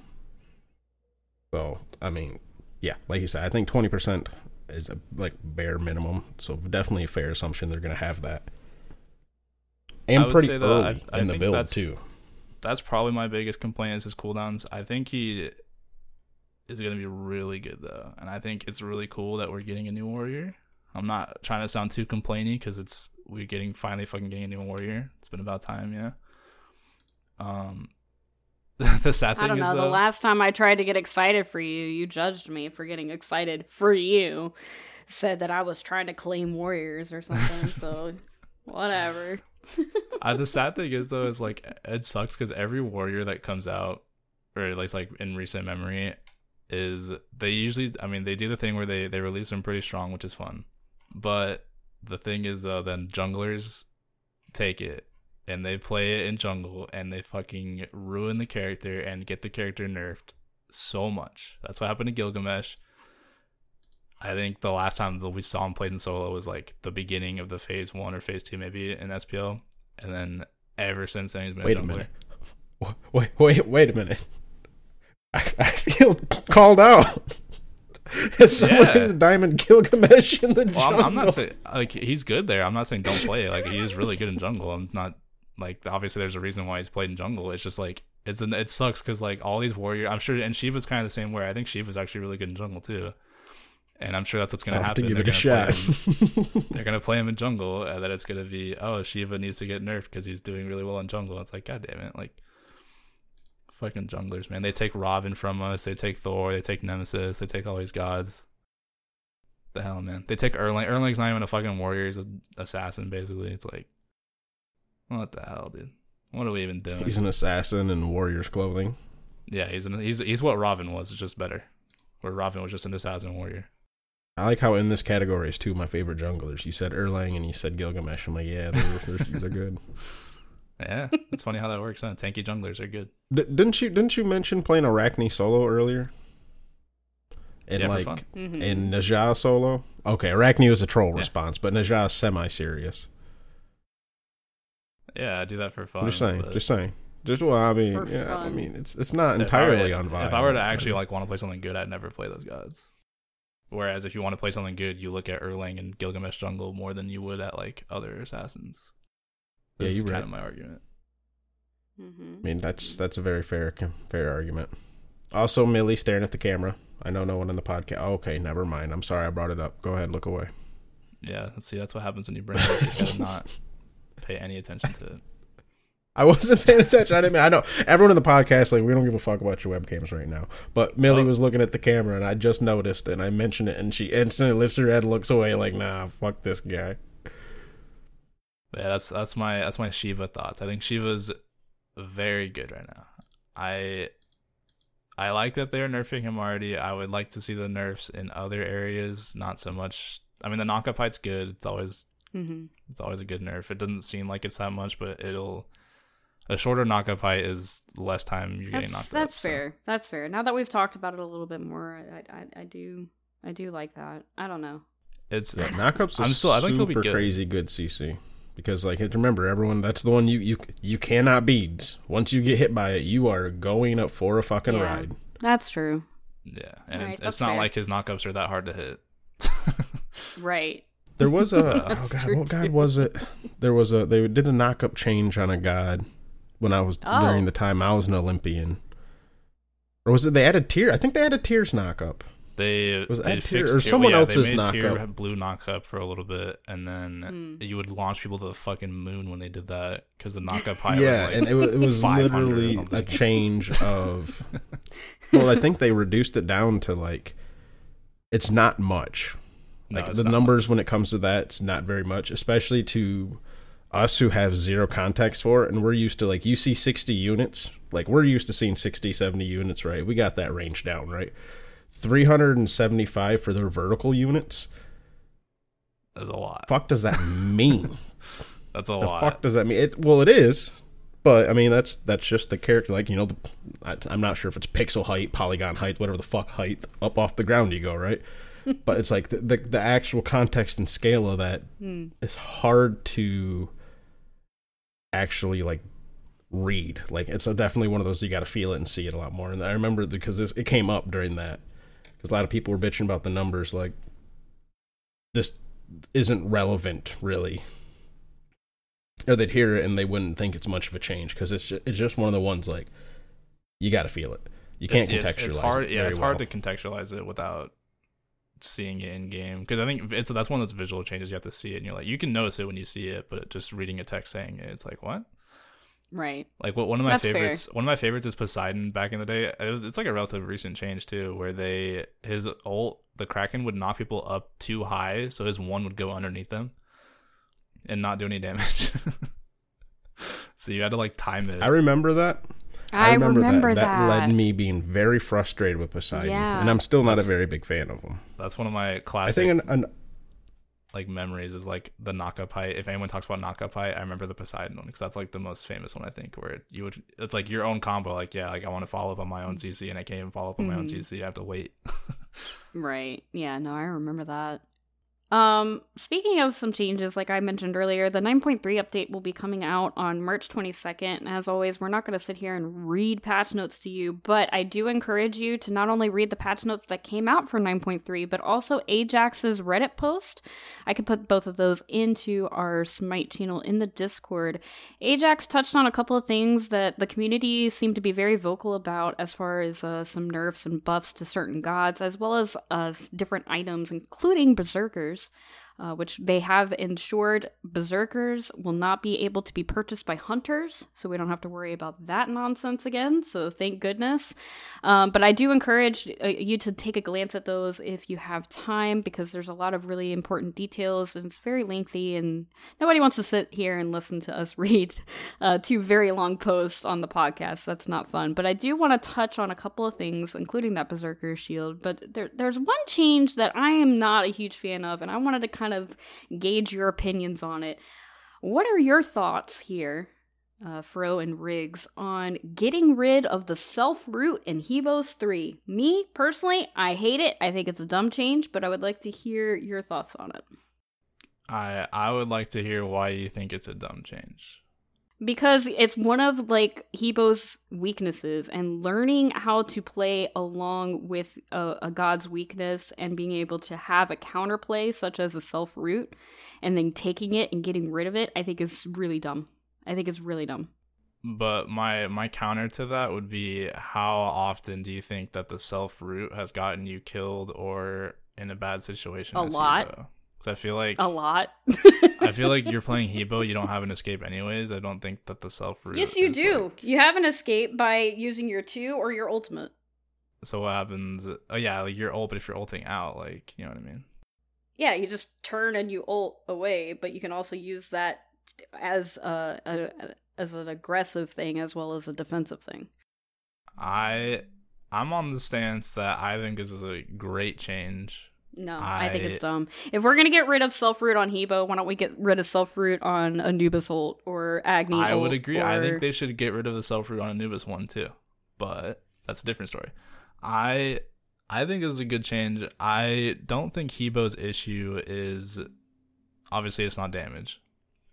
So I mean, yeah, like you said, I think twenty percent is a like bare minimum. So definitely a fair assumption they're gonna have that. And pretty early I- I in the build that's- too. That's probably my biggest complaint is his cooldowns. I think he is going to be really good though, and I think it's really cool that we're getting a new warrior. I'm not trying to sound too complainy because it's we're getting finally fucking getting a new warrior. It's been about time, yeah. Um, the sad thing I don't is know. though, The last time I tried to get excited for you, you judged me for getting excited for you. Said that I was trying to claim warriors or something. so, whatever. uh, the sad thing is though is like it sucks because every warrior that comes out or at least like in recent memory is they usually i mean they do the thing where they they release them pretty strong which is fun but the thing is though then junglers take it and they play it in jungle and they fucking ruin the character and get the character nerfed so much that's what happened to gilgamesh I think the last time that we saw him played in solo was like the beginning of the phase one or phase two, maybe in SPL, and then ever since then he's been Wait a a minute. Wait, wait, wait a minute. I, I feel called out. As somebody's Yeah. Diamond Gilgamesh in the Well, I'm. I'm not saying like he's good there. I'm not saying don't play. Like he is really good in jungle. I'm not like obviously there's a reason why he's played in jungle. It's just like it's an it sucks because like all these warrior. I'm sure and Shiva's kind of the same way. I think Shiva's actually really good in jungle too. And I'm sure that's what's gonna I'll have to happen. give They're it a gonna shot. play him- they're gonna play him in jungle, and then it's gonna be oh Shiva needs to get nerfed because he's doing really well in jungle. It's like god damn it, like fucking junglers, man. They take Robin from us. They take Thor. They take Nemesis. They take all these gods. The hell, man. They take Erlang. Erlang's not even a fucking warrior. He's an assassin, basically. It's like, what the hell, dude? What are we even doing? He's an assassin in warrior's clothing. yeah, he's an, he's he's what Robin was, it's just better. Where Robin was just an assassin warrior. I like how in this category is two of my favorite junglers. You said Erlang and you said Gilgamesh. I'm like, yeah, they're, they're, they're good. Yeah, it's funny how that works. Huh? Tanky junglers are good. D- didn't you didn't you mention playing Arachne solo earlier? And Yeah, for like fun. Mhm. in Najah solo. Okay, Arachne was a troll Yeah. response, but Najah is semi serious. Yeah, I do that for fun. I'm just saying, just saying. Just well, I mean, For yeah, I mean, it's it's not If I were- entirely on vibe. If I were to actually like want to play something good, I'd never play those gods. Whereas if you want to play something good, you look at Erlang and Gilgamesh jungle more than you would at like other assassins. Yeah, That's you're kind right. of my argument. Mhm. I mean, that's that's a very fair fair argument. Also, Millie staring at the camera. I know no one in the podcast. okay, never mind. I'm sorry I brought it up. Go ahead, look away. Yeah, let's see. That's what happens when you bring it up. You should not pay any attention to it. I wasn't paying attention. I didn't. Mean, I know everyone in the podcast like we don't give a fuck about your webcams right now. But Millie Oh. was looking at the camera, and I just noticed, and I mentioned it, and she instantly lifts her head, looks away, like, nah, fuck this guy. Yeah, that's that's my that's my Shiva thoughts. I think Shiva's very good right now. I I like that they're nerfing him already. I would like to see the nerfs in other areas, not so much. I mean, the knockup fight's good. It's always Mhm. it's always a good nerf. It doesn't seem like it's that much, but it'll a shorter knockup height is less time you're getting That's knocked that's up. so- fair. That's fair. Now that we've talked about it a little bit more, I I, I do I do like that. I don't know. It's Yeah, knockups. I'm still- I think he'll be good. crazy good CC because like remember everyone that's the one you you you cannot beat. Once you get hit by it, you are going up for a fucking Yeah. ride. That's true. yeah, and Alright, it's, it's not fair. like his knockups are that hard to hit. Right. There was a oh god, what god was it? There was a they did a knock up change on a god when I was Oh. during the time I was an Olympian. Or was it they added Tyr? I think they added Tyr's knockup. They Was they that Tyr- or Tyr- someone yeah, else's they made Tyr knockup? have blue knockup for a little bit, and then Hmm. you would launch people to the fucking moon when they did that because the knock up height yeah, was like and it, wa- it was literally a change of. well, I think they reduced it down to like, it's not much. No, Like it's the numbers when it comes to that, it's not very much, especially to us who have zero context for it, and we're used to like you see sixty units, like we're used to seeing 60, 70 units, right? We got that range down, right? Three hundred and seventy-five for their vertical units. That's a lot. Fuck does that mean? That's a the lot. fuck does that mean? It well, it is, but I mean that's that's just the character. Like you know, the, I, I'm not sure if it's pixel height, polygon height, whatever the fuck height up off the ground you go, right? But it's like the, the the actual context and scale of that Hmm. is hard to actually like read. Like it's a, definitely one of those you got to feel it and see it a lot more. And I remember because this, it came up during that because a lot of people were bitching about the numbers. Like this isn't relevant really or they'd hear it and they wouldn't think it's much of a change because it's just, it's just one of the ones like you got to feel it. You can't it's, contextualize it's, it's hard. it. Yeah, very it's hard to contextualize it without seeing it in game because I think it's that's one of those visual changes you have to see it and you're like you can notice it when you see it, but just reading a text saying it, it's like what? Right. Like what one of my That's fair. favorites. One of my favorites is Poseidon. Back in the day, it was, it's like a relative recent change too, where they his ult the Kraken would knock people up too high, so his one would go underneath them and not do any damage. so you had to like time it. I remember that. I, remember, that. that. led me being very frustrated with Poseidon, Yeah. and I'm still not a very big fan of him. That's one of my classic. I think an, an like memories is like the knockup height. If anyone talks about knockup height, I remember the Poseidon one because that's like the most famous one I think. Where it, you would, it's like your own combo. Like yeah, like I want to follow up on my own CC and I can't even follow up on my own. Mm-hmm. CC. I have to wait. Right. Yeah, no, I remember that. Um, speaking of some changes, like I mentioned earlier, the 9.3 update will be coming out on March 22nd. And as always, we're not going to sit here and read patch notes to you, but I do encourage you to not only read the patch notes that came out for 9.3, but also Ajax's Reddit post. I could put both of those into our Smite channel in the Discord. Ajax touched on a couple of things that the community seemed to be very vocal about as far as uh, some nerfs and buffs to certain gods, as well as uh, different items, including berserkers years uh, which they have ensured berserkers will not be able to be purchased by hunters, so we don't have to worry about that nonsense again. So thank goodness. Um, but I do encourage uh, you to take a glance at those if you have time, because there's a lot of really important details, and it's very lengthy, and nobody wants to sit here and listen to us read uh, two very long posts on the podcast. That's not fun. But I do want to touch on a couple of things, including that berserker shield. But there, there's one change that I am not a huge fan of, and I wanted to kind of gauge your opinions on it. What are your thoughts here, uh, Fro and Riggs, on getting rid of the self root in Hebos 3? Me, personally, I hate it. I think it's a dumb change, but I would like to hear your thoughts on it. I I would like to hear why you think it's a dumb change. Because it's one of like Hebo's weaknesses and learning how to play along with a, a god's weakness and being able to have a counterplay such as a self root and then taking it and getting rid of it i think is really dumb i think it's really dumb But my my counter to that would be how often do you think that the self root has gotten you killed or in a bad situation? A lot. Hebo? I feel like a lot I feel like you're playing Hebo, you don't have an escape anyways. I don't think that the self root. yes you do like- you have an escape by using your two or your ultimate so what happens? Oh yeah, like you're ult, but if you're ulting out, like you know what I mean. yeah you just turn and you ult away but you can also use that as a, a as an aggressive thing as well as a defensive thing I I'm on the stance that I think this is a great change. No, I, think it's dumb. If we're gonna get rid of self root on Hebo, why don't we get rid of self root on Anubis ult or Agni? I would ult agree. I think they should get rid of the self root on Anubis one too, but that's a different story. I I think this is a good change. I don't think Hebo's issue is obviously it's not damage.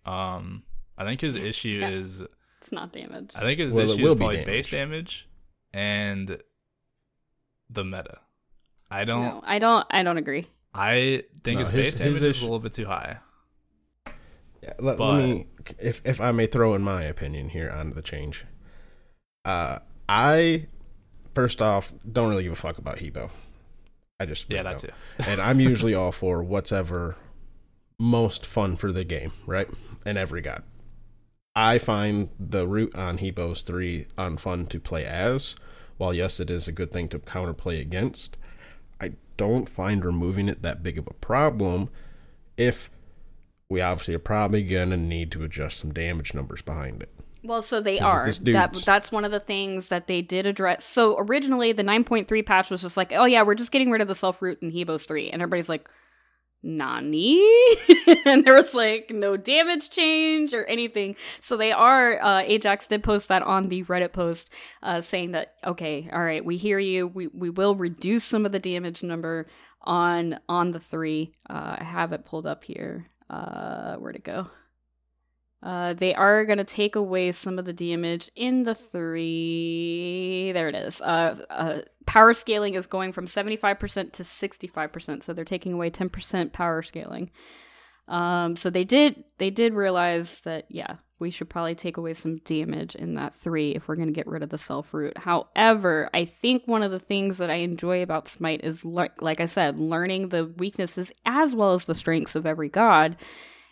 Um, I think his issue Yeah. is it's not damage. I think his Well, issue is be probably base damage. damage and the meta. I don't. No, I don't. I don't agree. I think No, his, his- base his damage is a little bit too high. Yeah, let, But- let me, if if I may throw in my opinion here on the change. Uh, I first off don't really give a fuck about Hebo. I just Yeah, that's it. and I'm usually all for whatever most fun for the game, right? And every god. I find the route on Hebos 3 unfun to play as. While yes, it is a good thing to counterplay against, I don't find removing it that big of a problem if we obviously are probably gonna need to adjust some damage numbers behind it. Well, so they are. That that's one of the things that they did address. So originally, the 9.3 patch was just like, oh yeah, we're just getting rid of the self root in Hebos 3, and everybody's like, Nani? and there was like no damage change or anything. So they are. Uh, Ajax did post that on the Reddit post, uh, saying that okay, all right, we hear you. We we will reduce some of the damage number on on the three. Uh, I have it pulled up here. Uh, where'd it go? Uh, they are going to take away some of the damage in the three. There it is. Uh, uh, power scaling is going from 75% to 65%, so they're taking away 10% power scaling. Um, so they did they did realize that yeah, we should probably take away some damage in that three if we're going to get rid of the self root. However, I think one of the things that I enjoy about Smite is le- like I said, learning the weaknesses as well as the strengths of every god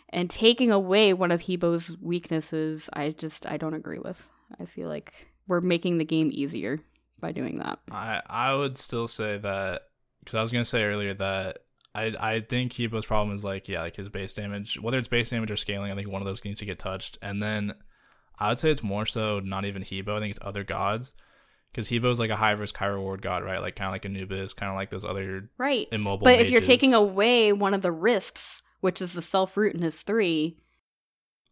and taking away one of Hebo's weaknesses, I just I don't agree with. I feel like we're making the game easier by doing that. I I would still say that because I was gonna say earlier that I I think Hebo's problem is like yeah like his base damage whether it's base damage or scaling I think one of those needs to get touched and then I would say it's more so not even Hebo I think it's other gods because Hebo's like a high risk high reward god right like kind of like Anubis kind of like those other Right. immobile But if you're taking away one of the risks, which is the self root in his three,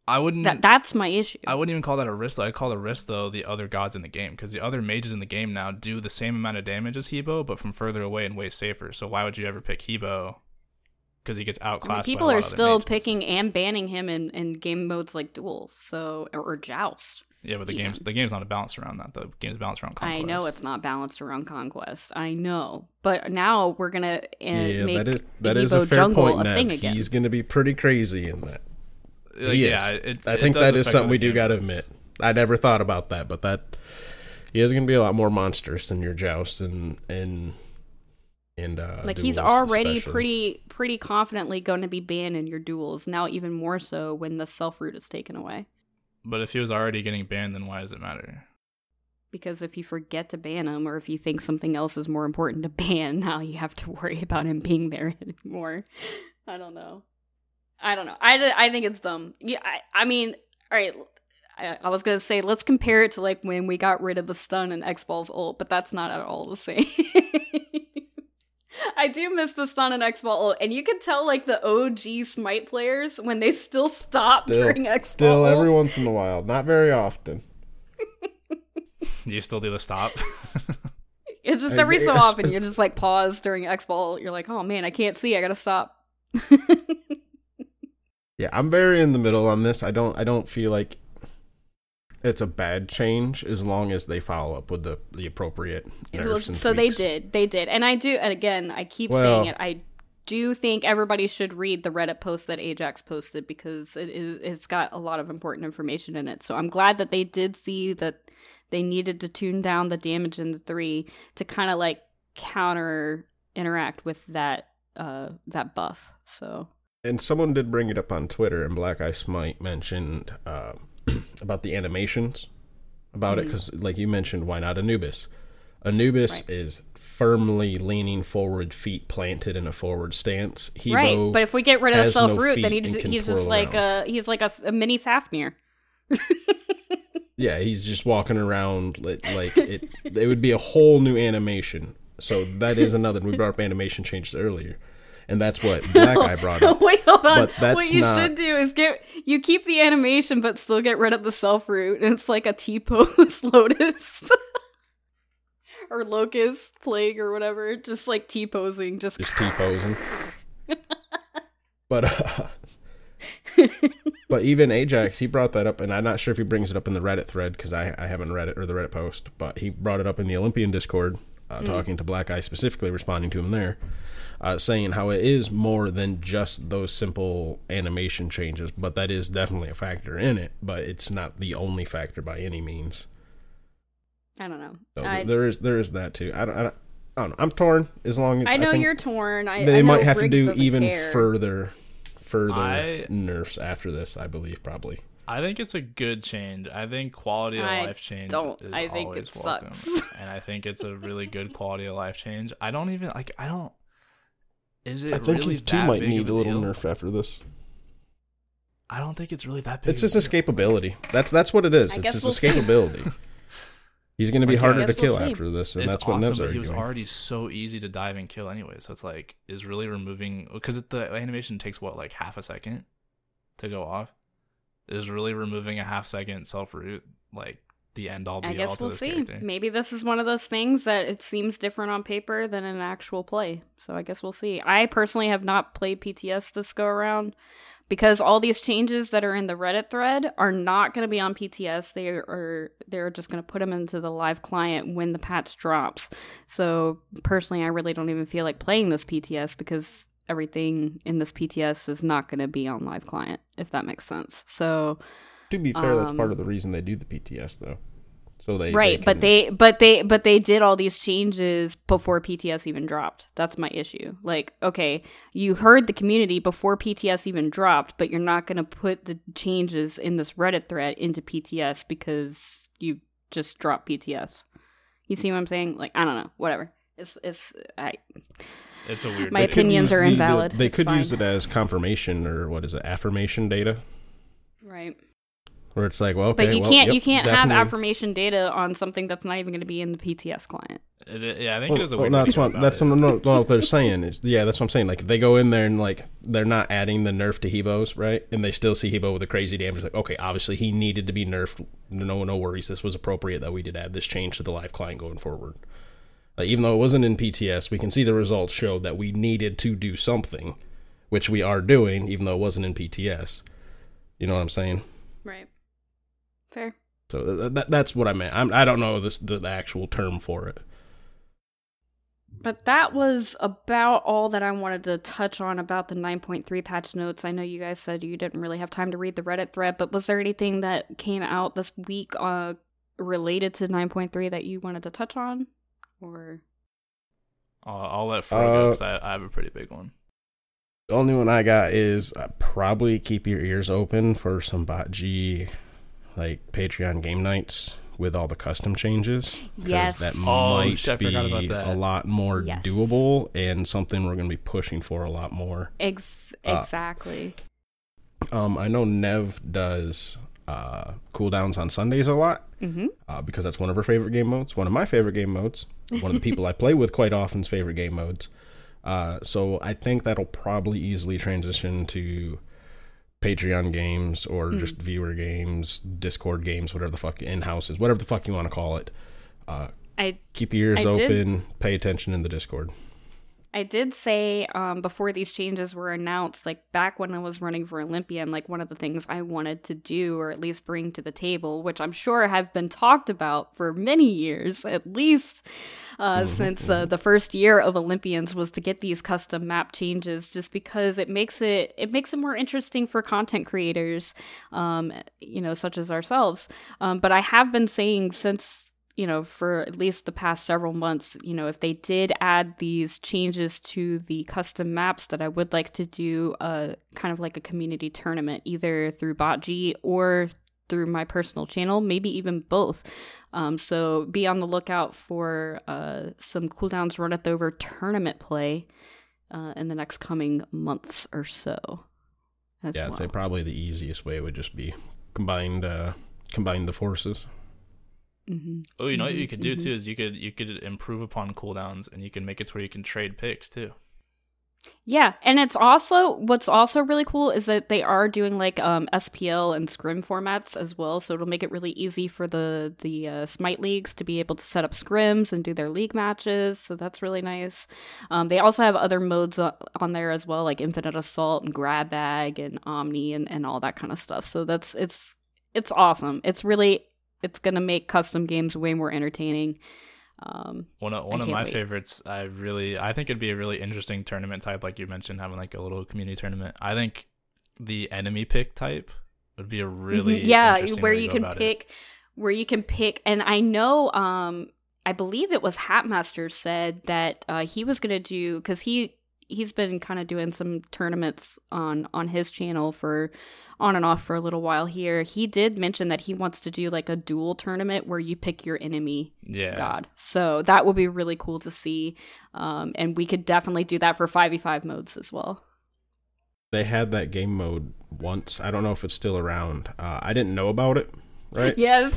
I wouldn't that that's my issue. I wouldn't even call that a risk. I'd call the risk though the other gods in the game because the other mages in the game now do the same amount of damage as Hebo, but from further away and way safer. So why would you ever pick Hebo? Because he gets I mean, outclassed. people are still mages. picking and banning him in, in game modes like duel, so or, or joust. Yeah, but the Yeah. game's the game's not balanced around that. The game's balanced around conquest. I know it's not balanced around conquest. I know, but now we're gonna uh, yeah, make that is that is a fair jungle point, a Nev. thing again. He's going to be pretty crazy in that. Like, he yeah, it- I think does that is something we do got to admit. I never thought about that, but that he is going to be a lot more monstrous than your joust and and and uh, like he's already especially. pretty pretty confidently going to be banned in your duels. Now, even more so when the self root is taken away. But if he was already getting banned, then why does it matter? Because if you forget to ban him, or if you think something else is more important to ban, now you have to worry about him being there anymore. I don't know. I don't know. I, I think it's dumb. Yeah, I, I mean, all right. I, I was gonna say let's compare it to like when we got rid of the stun and X Balls ult, but that's not at all the same. I do miss the stun and X Ball and you can tell like the OG Smite players when they still stop Still, during X Ball. still every once in a while, not very often. You still do the stop? It's just every so often you're just like pause during X Ball. You're like, oh man, I can't see. I gotta stop. Yeah, I'm very in the middle on this. I don't I don't feel like it's a bad change as long as they follow up with the the appropriate It was- and so they did they did. And i do and again i keep Well- saying it i do think everybody should read the reddit post that ajax posted because it is it's got a lot of important information in it. So i'm glad that they did see that they needed to tune down the damage in the three to kind of like counter interact with that uh that buff so. And someone did bring it up on Twitter, and Black Eye Smite mentioned uh, about the animations about it Mhm. because, like you mentioned, why not Anubis? Anubis Right. is firmly leaning forward, feet planted in a forward stance. Hebo, right but if we get rid of the has no self root then he just, he's just like around. a he's like a, a mini fafnir yeah, he's just walking around like it. it would be a whole new animation. So that is another. We brought up animation changes earlier, and that's what Black Eye brought up. Wait, hold on. But that's what you not- should do is get you keep the animation, but still get rid of the self root, and it's like a T pose lotus or locust plague or whatever, just like T posing, just. just T posing. but uh, but even Ajax, he brought that up, and I'm not sure if he brings it up in the Reddit thread because I I haven't read it or the Reddit post, but he brought it up in the Olympian Discord, uh, talking to Black Eye specifically, responding to him there, uh, saying how it is more than just those simple animation changes, but that is definitely a factor in it, but it's not the only factor by any means. I don't know. So I, there is there is that too. I don't. I don't I don't know. I'm torn. As long as I know think you're torn. I, they I might have to do even care. further further I- nerfs after this i believe probably I think it's a good change. I think quality of I life change don't. is I think always it welcome, sucks. and I think it's a really good quality of life change. I don't even like. I don't. Is it? i think really his two might need of a little deal? nerf after this I don't think it's really that big. it's of just a deal. escapability that's that's what it is I it's his we'll escapability he's going to be Like, I harder to we'll kill see. after this and it's that's what awesome, Nev's but he arguing. was already so easy to dive and kill anyway. So it's like is really removing because the animation takes what like half a second to go off. Is really removing a half second self root like the end all be I guess we'll see. character. Maybe this is one of those things that it seems different on paper than an actual play. So I guess we'll see. I personally have not played PTS this go around because all these changes that are in the Reddit thread are not going to be on PTS. They are they're just going to put them into the live client when the patch drops. So personally, I really don't even feel like playing this PTS because everything in this PTS is not going to be on live client if that makes sense. So to be fair that's part um, of the reason they do the pts though. So they right they but they but they but they did all these changes before pts even dropped. That's my issue. Like okay you heard the community before pts even dropped but you're not going to put the changes in this reddit thread into pts because you just dropped pts you see what i'm saying? Like i don't know. Whatever. It's it's i It's a weird. My thing. opinions are the- the- invalid. they It's could use it as confirmation or what is it affirmation data? Right where it's like well okay but you well, can't yep, you can't have affirmation data on something that's not even going to be in the pts client It- it- yeah, I think Well, it is a well, weird. no, way that's what that's it. no, no, no, what they're saying is yeah, that's what I'm saying. Like they go in there and like they're not adding the nerf to Hebos, right? And they still see Hebo with the crazy damage. Like okay, obviously he needed to be nerfed. No, no worries. This was appropriate that we did add this change to the live client going forward. Like even though it wasn't in PTS, we can see the results showed that we needed to do something, which we are doing, even though it wasn't in PTS. You know what I'm saying? right fair So th- th- that's what I meant. I'm, I don't know this, the, the actual term for it. But that was about all that I wanted to touch on about the 9.3 patch notes. I know you guys said you didn't really have time to read the Reddit thread, but was there anything that came out this week uh, related to 9.3 that you wanted to touch on? Or I'll, I'll let Fro go Uh, because I, I have a pretty big one. The only one I got is uh, probably keep your ears open for some bot G, like Patreon game nights with all the custom changes. 'cause Yes. that Oh, might shit, be about that. a lot more Yes. doable and something we're going to be pushing for a lot more. Ex- Uh, exactly. Um, I know Nev does uh, cooldowns on Sundays a lot hmm uh, because that's one of her favorite game modes. One of my favorite game modes. One of the people I play with quite often's favorite game modes. Uh, so I think that'll probably easily transition to Patreon games or Hmm. just viewer games, Discord games, whatever the fuck in houses, whatever the fuck you want to call it. Uh, I keep your ears I did- open, pay attention in the Discord. I did say um, before these changes were announced, like back when I was running for Olympian, like one of the things I wanted to do or at least bring to the table, which I'm sure have been talked about for many years, at least uh, since uh, the first year of Olympians, was to get these custom map changes, just because it makes it it makes it more interesting for content creators, um, you know, such as ourselves. Um, but I have been saying since you know, for at least the past several months, you know, if they did add these changes to the custom maps, that I would like to do a kind of like a community tournament, either through BotG or through my personal channel, maybe even both. Um, so be on the lookout for uh, some cooldowns runneth over tournament play uh, in the next coming months or so. Yeah, I'd well. say probably the easiest way would just be combined, uh, combine the forces. Hmm Oh, you know what you could do mhm. too is you could you could improve upon cooldowns and you can make it to where you can trade picks too. Yeah, and it's also what's also really cool is that they are doing like um, SPL and Scrim formats as well, so it'll make it really easy for the the uh, Smite leagues to be able to set up scrims and do their league matches. So that's really nice. Um, they also have other modes on there as well, like Infinite Assault and Grab Bag and Omni and, and all that kind of stuff. So that's it's it's awesome. It's really it's gonna make custom games way more entertaining. Um, One of one of my wait. favorites. I really I think it'd be a really interesting tournament type, like you mentioned, having like a little community tournament. I think the enemy pick type would be a really Mhm. yeah interesting where to you can about it. pick where you can pick and i know um i believe it was hatmaster said that uh he was gonna do because he he's been kind of doing some tournaments on on his channel for on and off for a little while here he did mention that he wants to do like a dual tournament where you pick your enemy Yeah, god so that would be really cool to see um and we could definitely do that for 5v5 modes as well They had that game mode once. I don't know if it's still around. Uh, I didn't know about it, right? yes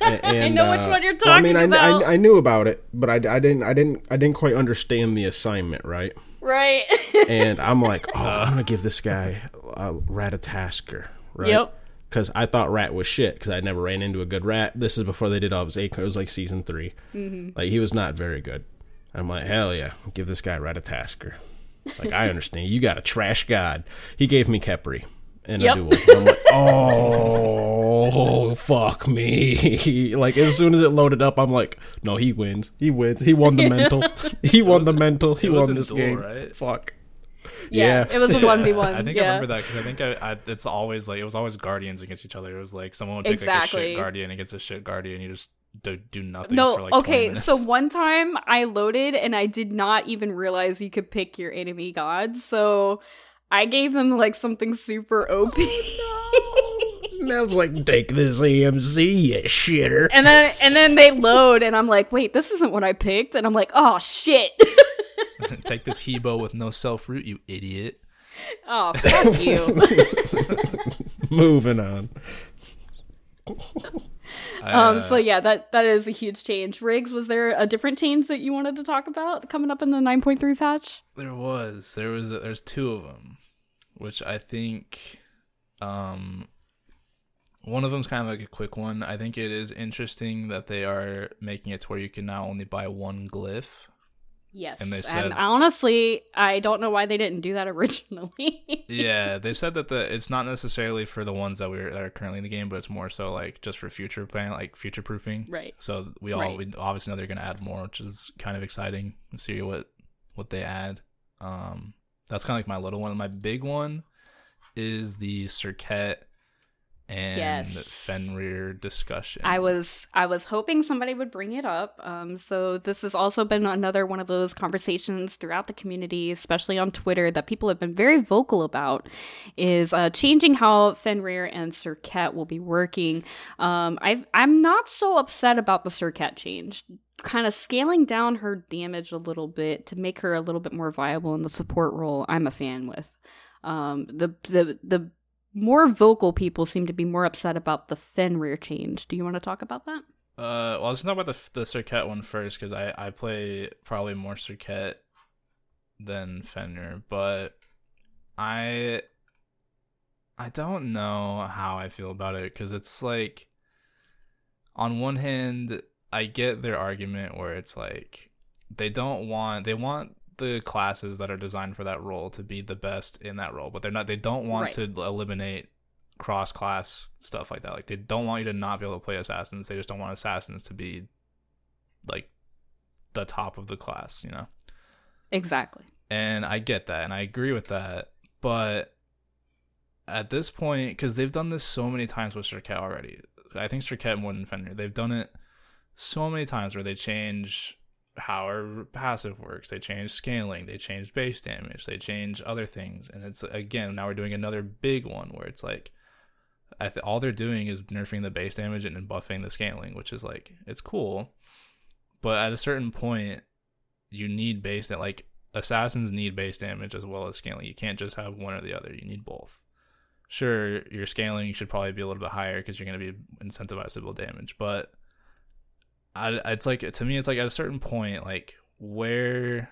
A- i and, know which uh, one you're well, I talking mean, I, about I, I knew about it, but I, I didn't, I didn't, I didn't quite understand the assignment, right? right And I'm like, oh, I'm gonna give this guy a Ratatoskr, right? Yep. Because I thought rat was shit because I never ran into a good rat. This is before they did all of his A. It was like season 3 Mm-hmm. Like he was not very good. I'm like, hell yeah, give this guy Ratatoskr. Like I understand, you got a trash god. He gave me Khepri in Yep. a duel. I'm like, oh fuck me! like as soon as it loaded up, I'm like, no, he wins. He wins. He won the mental. He won the mental. He won this duel, game. right? Fuck. Yeah, it was a one v one. I think yeah. I remember that because I think I, I it's always like it was always guardians against each other. It was like someone would pick like a Exactly. shit guardian against a shit guardian. You just do, do nothing. No, for like okay. So one time I loaded and I did not even realize you could pick your enemy gods. So I gave them like something super OP. And I was like, take this AMC, you shitter. and then and then they load and I'm like, wait, this isn't what I picked. And I'm like, oh shit. take this Hebo with no self root, you idiot. oh fuck you. Moving on. um. Uh, So yeah, that that is a huge change. Riggs, was there a different change that you wanted to talk about coming up in the 9.3 patch? There was. There was. there's two of them, which I think, um, one of them's kind of like a quick one. I think it is interesting that they are making it to where you can now only buy one glyph. Yes. And they said- honestly, I don't know why they didn't do that originally. yeah, they said that the it's not necessarily for the ones that we're that are currently in the game, but it's more so like just for future plan, like future proofing. Right. So we all Right. we obviously know they're gonna add more, which is kind of exciting to see what what they add. Um, that's kind of like my little one. My big one is the Serket and Yes. Fenrir discussion. I was I was hoping somebody would bring it up. Um, so this has also been another one of those conversations throughout the community, especially on Twitter, that people have been very vocal about, is uh, changing how Fenrir and Serket will be working. Um, I I'm not so upset about the Serket change. Kind of scaling down her damage a little bit to make her a little bit more viable in the support role. I'm a fan with. Um, the the the more vocal people seem to be more upset about the Fenrir change. Do you want to talk about that? Uh, well, I was gonna talk about the the Serket one first because I I play probably more Serket than Fenrir, but I I don't know how I feel about it because it's like on one hand I get their argument where it's like they don't want they want the classes that are designed for that role to be the best in that role, but they're not they don't want Right. to eliminate cross class stuff like that. Like they don't want you to not be able to play assassins. They just don't want assassins to be like the top of the class, you know? Exactly. And I get that and I agree with that. But at this point, because they've done this so many times with Serket already, I think Serket more than Fenrir, they've done it so many times where they change how our passive works, they change scaling, they change base damage, they change other things. And it's again, now we're doing another big one where it's like, th- all they're doing is nerfing the base damage and buffing the scaling, which is like, it's cool. But at a certain point, you need base that like assassins need base damage as well as scaling. You can't just have one or the other. You need both. Sure, your scaling should probably be a little bit higher because you're going to be incentivized to build damage, but I, it's like to me, it's like at a certain point, like where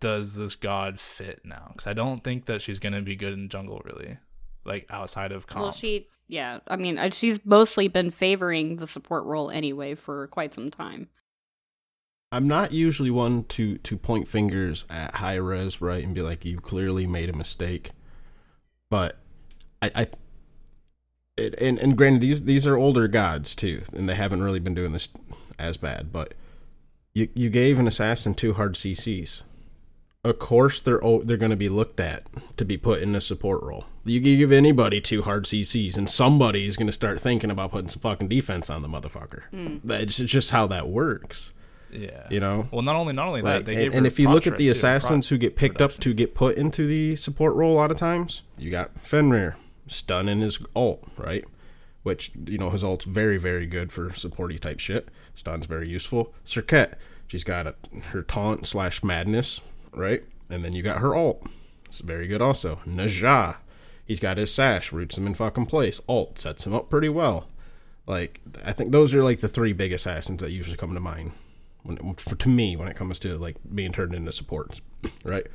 does this god fit now? Because I don't think that she's going to be good in jungle really, like outside of comp. Well, she, yeah, I mean, uh, she's mostly been favoring the support role anyway for quite some time. I'm not usually one to to point fingers at Hi-Rez, right, and be like, "You clearly made a mistake." But I, I it, and and granted, these these are older gods too, and they haven't really been doing this as bad. But you you gave an assassin two hard CCs. Of course, they're they're going to be looked at to be put in a support role. You give anybody two hard CCs, and somebody is going to start thinking about putting some fucking defense on the motherfucker. Hmm. That's it's just how that works. yeah, You know, Well, not only not only Right. that, they and, gave and if you look at the assassins proc who get picked up to get put into the support role a lot of times, you got Fenrir stunning his ult, right? Which, you know, his ult's very, very good for supporty type shit. Stun's very useful. Serket, she's got a, her taunt slash madness, right? And then you got her ult. It's very good also. Ne Zha, he's got his sash, roots him in fucking place. Ult sets him up pretty well. Like, I think those are like the three big assassins that usually come to mind when for to me when it comes to like being turned into supports, right?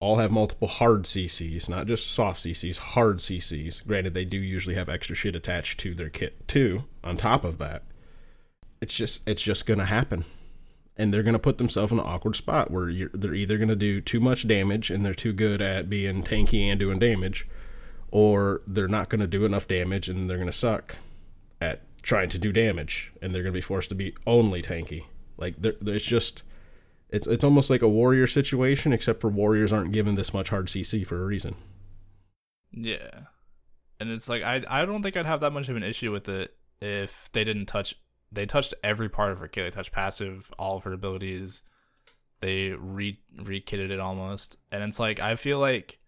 All have multiple hard CCs, not just soft CCs, hard CCs. Granted, they do usually have extra shit attached to their kit too. On top of that, it's just it's just gonna happen, and they're gonna put themselves in an awkward spot where they're either gonna do too much damage and they're too good at being tanky and doing damage, or they're not gonna do enough damage and they're gonna suck at trying to do damage, and they're to be forced to be only tanky. Like there's just it's it's almost like a warrior situation, except for warriors aren't given this much hard CC for a reason. Yeah. And it's like I I don't think I'd have that much of an issue with it if they didn't touch they touched every part of her kit. They touched passive, all of her abilities. They re re kitted it almost. And it's like I feel like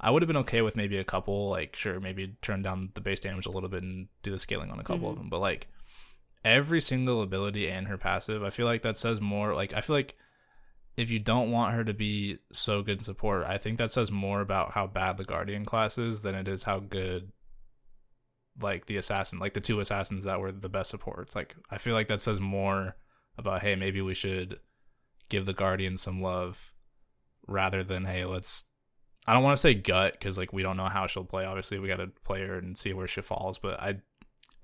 I would have been okay with maybe a couple, like sure, maybe turn down the base damage a little bit and do the scaling on a couple of mm-hmm. them. But like every single ability and her passive, I feel like that says more like I feel like if you don't want her to be so good in support, I think that says more about how bad the Guardian class is than it is how good like the assassin, like the two assassins that were the best supports. Like I feel like that says more about hey, maybe we should give the Guardian some love rather than hey, let's I don't want to say gut because like we don't know how she'll play. Obviously, we got to play her and see where she falls. But I,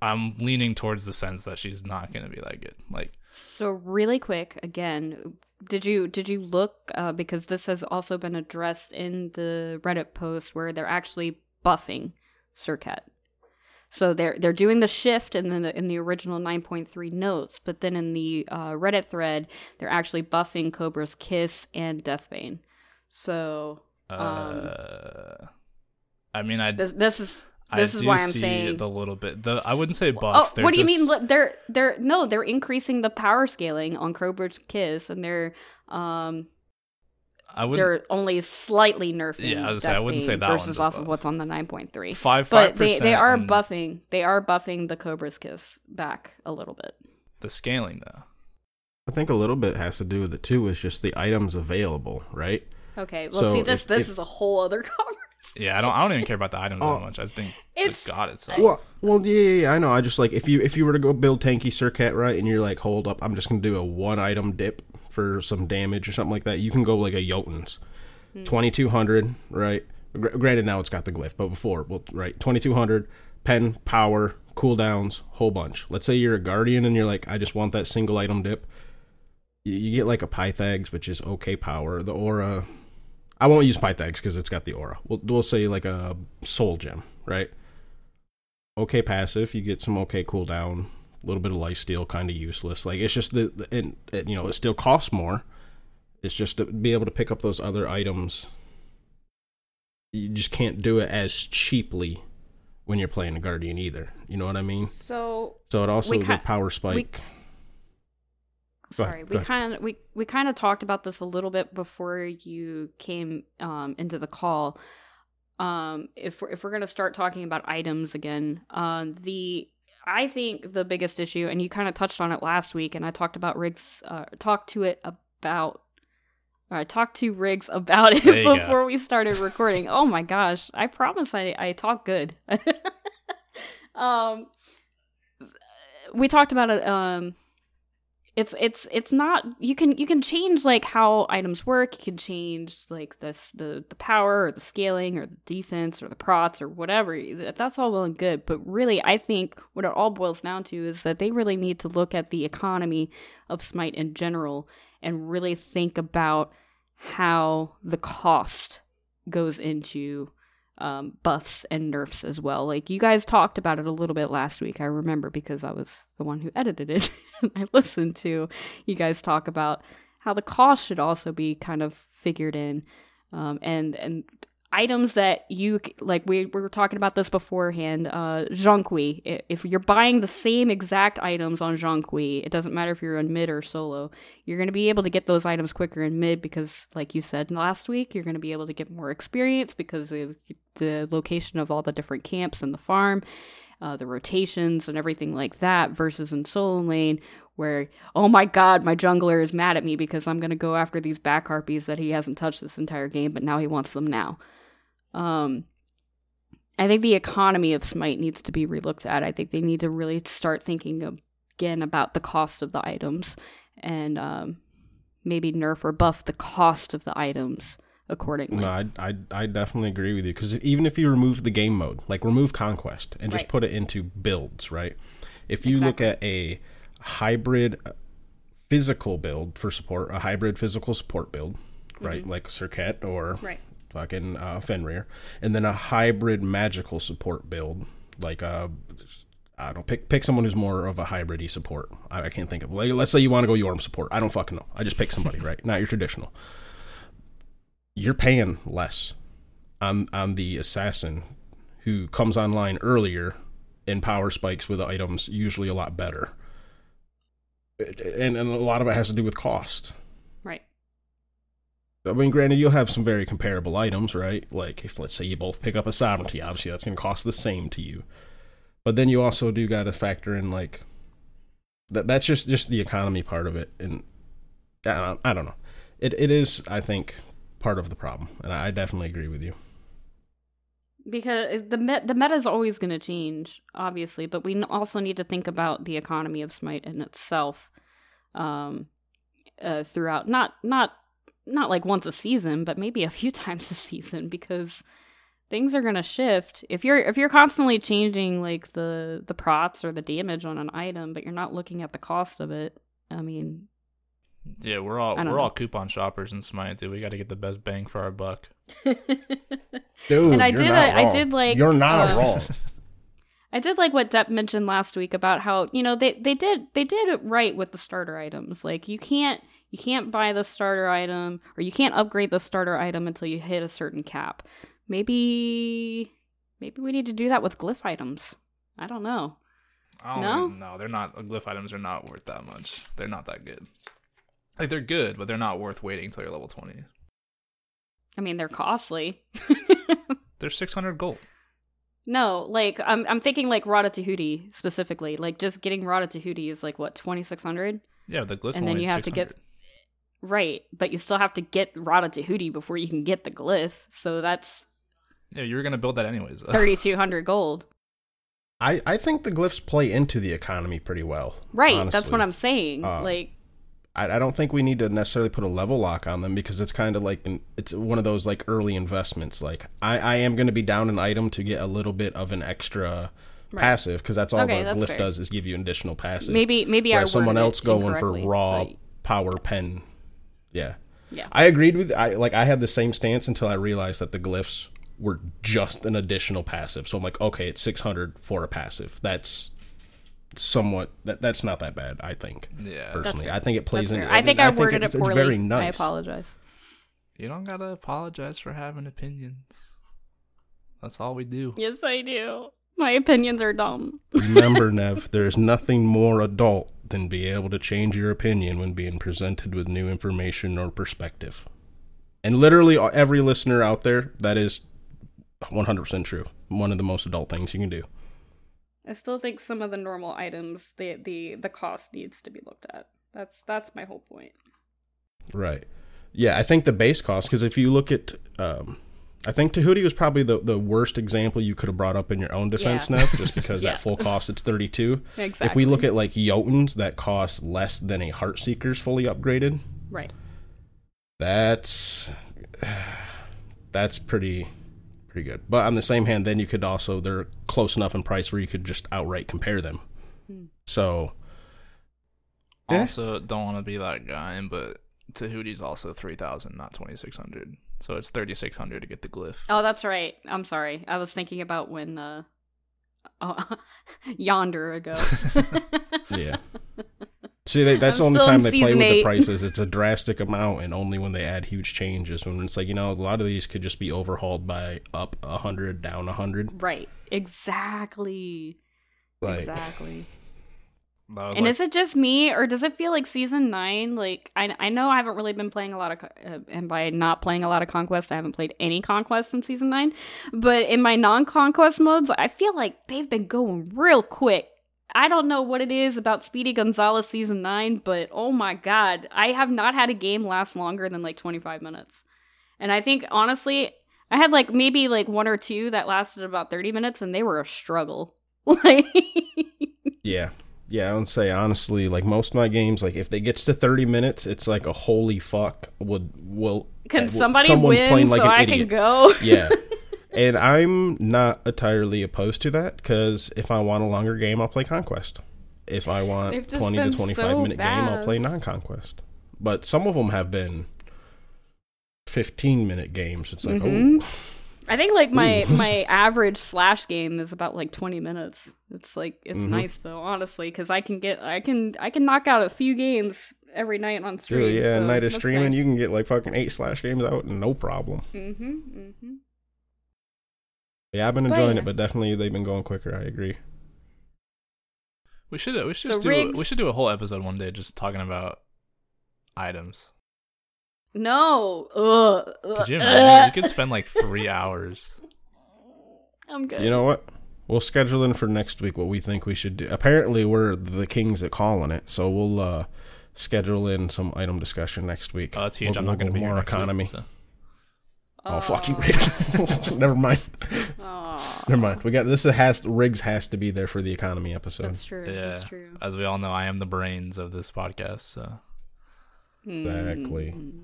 I'm leaning towards the sense that she's not going to be that good. Like So really quick, again, did you did you look uh, because this has also been addressed in the Reddit post where they're actually buffing Serket. So they're they're doing the shift in the in the original 9.3 notes, but then in the uh, Reddit thread, they're actually buffing Cobra's Kiss and Deathbane. So uh, Um, I mean, I this this is this is do why I'm see saying. the little bit. The I wouldn't say oh, buff. they're what do you mean? They're they're no, they're increasing the power scaling on Cobra's Kiss, and they're um I wouldn't. they're only slightly nerfing. Yeah, I was say, I wouldn't say that versus a off buff. of what's on the nine point three. Five But they they are and buffing. They are buffing the Cobra's Kiss back a little bit. the scaling though. I think a little bit has to do with it too. Is just the items available, right? Okay. Well, So see, this if- this if- is a whole other conversation. Yeah, I don't. I don't even care about the items Oh. that much. I think It's- the god itself. Well, well, yeah, yeah, yeah, I know. I just like if you if you were to go build tanky Serket right, and you're like, hold up, I'm just gonna do a one item dip for some damage or something like that. You can go like a Jotun's, hmm. twenty two hundred, right? Gr- granted, now it's got the glyph, but before, well, right, twenty two hundred, pen, power, cooldowns, whole bunch. Let's say you're a guardian and you're like, I just want that single item dip. You, you get like a Pythags, which is okay power. The aura, I won't use Pythags because it's got the aura. We'll, we'll say like a soul gem, right? okay passive. You get some okay cooldown. A little bit of life steal, kind of useless. Like it's just the, the and, and, you know it still costs more. It's just to be able to pick up those other items. You just can't do it as cheaply when you're playing a guardian either. You know what I mean? So So it also We the power spike. Ahead, sorry, we kind of we we kind of talked about this a little bit before you came um, into the call. Um, if we're, if we're gonna start talking about items again, um, the I think the biggest issue, and you kind of touched on it last week, and I talked about Riggs, uh, talked to it about. I talked to Riggs about it you go. before we started recording. oh my gosh! I promise I I talk good. um, we talked about it. Um, it's it's it's not you can you can change like how items work. You can change like this the the power or the scaling or the defense or the prots or whatever. That's all well and good. But really i think what it all boils down to is that they really need to look at the economy of smite in general and really think about how the cost goes into um, buffs and nerfs as well. Like you guys talked about it a little bit last week. I remember because I was the one who edited it. I listened to you guys talk about how the cost should also be kind of figured in, um, and and items that you like. We, we were talking about this beforehand. Uh, Zhong Kui. If you're buying the same exact items on Zhong Kui, it doesn't matter if you're in mid or solo. You're going to be able to get those items quicker in mid because, like you said last week, you're going to be able to get more experience because of the location of all the different camps and the farm, uh, the rotations, and everything like that, versus in solo lane, where, oh my god, my jungler is mad at me because I'm going to go after these back harpies that he hasn't touched this entire game, but now he wants them now. Um, I think the economy of Smite needs to be relooked at. I think they need to really start thinking again about the cost of the items and um, maybe nerf or buff the cost of the items accordingly. No, I, I I definitely agree with you because even if you remove the game mode, like remove conquest and just Right. put it into builds, right? If you look at a hybrid uh, physical build for support, a hybrid physical support build, right, like Serket or Mm-hmm. Right. Fucking uh, Fenrir, and then a hybrid magical support build, like uh, I don't pick pick someone who's more of a hybridy support. I, I can't think of. Like, let's say you want to go Yorm support. I don't fucking know. I just pick somebody, right? Not your traditional you're paying less on on the assassin who comes online earlier and power spikes with items usually a lot better and, and a lot of it has to do with cost. I mean granted you'll have some very comparable items right? Like if let's say you both pick up a sovereignty obviously that's going to cost the same to you. But then you also do got to factor in like that that's just just the economy part of it and i don't, I don't know. It, it is i think part of the problem and i definitely agree with you. Because the met- the meta is always going to change, obviously, but we also need to think about the economy of Smite in itself, um, uh, throughout not not not like once a season, but maybe a few times a season because things are going to shift. If you're if you're constantly changing like the the prots or the damage on an item, but you're not looking at the cost of it, I mean, Yeah, we're all we're know. all coupon shoppers in Smite, dude. We got to get the best bang for our buck. Dude, And I you're did not a- I wrong. did, like, you're not uh, wrong. I did like what Depp mentioned last week about how you know they they did they did it right with the starter items. Like you can't you can't buy the starter item or you can't upgrade the starter item until you hit a certain cap. Maybe Maybe we need to do that with glyph items. I don't know. I don't No? no, they're not. Glyph items are not worth that much. They're not that good. Like they're good, but they're not worth waiting until you're level twenty. I mean, they're costly. They're six hundred gold. no, like I'm I'm thinking like Rod of Tahuti specifically. Like just getting Rod of Tahuti is like what twenty six hundred, Yeah, the glyphs and then you have to get 600. Right, but you still have to get Rod of Tahuti before you can get the glyph. So that's Yeah, you were gonna build that anyways. thirty two hundred gold. I, I think the glyphs play into the economy pretty well. Right, that's what I'm saying. Uh, like I, I don't think we need to necessarily put a level lock on them because it's kind of like an, it's one of those like early investments. Like I, I am going to be down an item to get a little bit of an extra Right. passive because that's all Okay, the that's glyph fair. does is give you additional passive. maybe maybe I Whereas someone else going for raw but- power pen. Yeah. Yeah. I agreed with I like I had the same stance until I realized that the glyphs were just an additional passive. So I'm like, okay, it's 600 for a passive. That's somewhat that that's not that bad, I think. Yeah. Personally. I think it plays in. I think I, worded it's, it it's poorly. very I apologize. You don't gotta apologize for having opinions. That's all we do. Yes, I do. My opinions are dumb. Remember, Nev, there is nothing more adult than be able to change your opinion when being presented with new information or perspective. And literally, every listener out there, that is 100% true. One of the most adult things you can do. I still think some of the normal items, the the the cost needs to be looked at. That's that's my whole point. Right. Yeah, I think the base cost, because if you look at, um, I think Tahuti was probably the, the worst example you could have brought up in your own defense, Yeah. Nev, just because Yeah. at full cost it's 32. Exactly. If we look at like Jotuns that cost less than a Heartseeker's fully upgraded, right, that's that's pretty pretty good. But on the same hand, then you could also they're close enough in price where you could just outright compare them. Hmm. So Eh? Also, don't want to be that guy, but Tahuti's also three thousand, not twenty six hundred. So it's thirty six hundred to get the glyph. Oh, that's right. I'm sorry. I was thinking about when uh oh, yonder ago. yeah. See, they, that's the only time they play season with the prices. It's a drastic amount, and only when they add huge changes. When it's like you know, a lot of these could just be overhauled by up a hundred, down a hundred. right. Exactly. Like, exactly. And like, is it just me, or does it feel like season nine? Like I, I know I haven't really been playing a lot of, uh, and by not playing a lot of conquest, I haven't played any conquest in season nine. But in my non-conquest modes, I feel like they've been going real quick. I don't know what it is about Speedy Gonzalez season nine, but oh my god, I have not had a game last longer than like twenty five minutes. And I think honestly, I had like maybe like one or two that lasted about thirty minutes, and they were a struggle. Like. Yeah. Yeah, I would say honestly, like most of my games, like if it gets to thirty minutes, it's like a holy fuck would will Can uh, somebody someone's win playing like so an I idiot. can go? yeah. And I'm not entirely opposed to that because if I want a longer game, I'll play Conquest. If I want 20 to 25 so minute game, I'll play non Conquest. But some of them have been 15 minute games. It's like, Mhm. oh, I think like my my average slash game is about like 20 minutes. It's like it's Mhm. nice though, honestly, cuz I can get I can I can knock out a few games every night on stream. dude, yeah, so night of streaming, nice. you can get like fucking eight slash games out, no problem. Mm-hmm, mm-hmm. Yeah, I've been enjoying yeah. it, but definitely they've been going quicker. I agree. we should we should So just do we should do a whole episode one day just talking about items. No. Ugh. Could you imagine? we could spend like three hours. I'm good. You know what? We'll schedule in for next week what we think we should do. Apparently, we're the kings at calling it, so we'll uh, schedule in some item discussion next week. Oh, that's huge. We'll- I'm not going to go be here more next week, economy. so. Oh, fuck you, Riggs. Never mind. Aw. Never mind. We got this. Has Riggs has to be there for the economy episode. That's true. Yeah, That's true. as we all know, I am the brains of this podcast. So Exactly. Mm,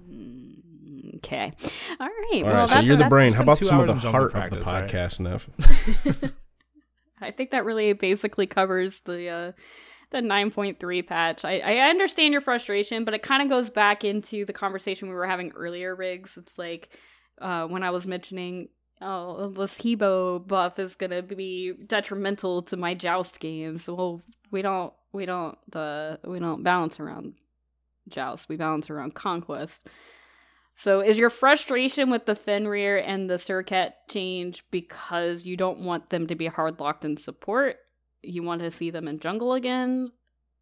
Okay. All right. All well, right, so that's, you're the brain. How about some of the heart of the all right? podcast, Nev? I think that really basically covers the uh, the 9.3 patch. I, I understand your frustration, but it kind of goes back into the conversation we were having earlier, Riggs. It's like uh, when I was mentioning, oh, this Hebo buff is gonna be detrimental to my Joust games. Well, we don't we don't uh, we don't balance around Joust. We balance around Conquest. So is your frustration with the Fenrir and the Serket change because you don't want them to be hard locked in support? You want to see them in jungle again?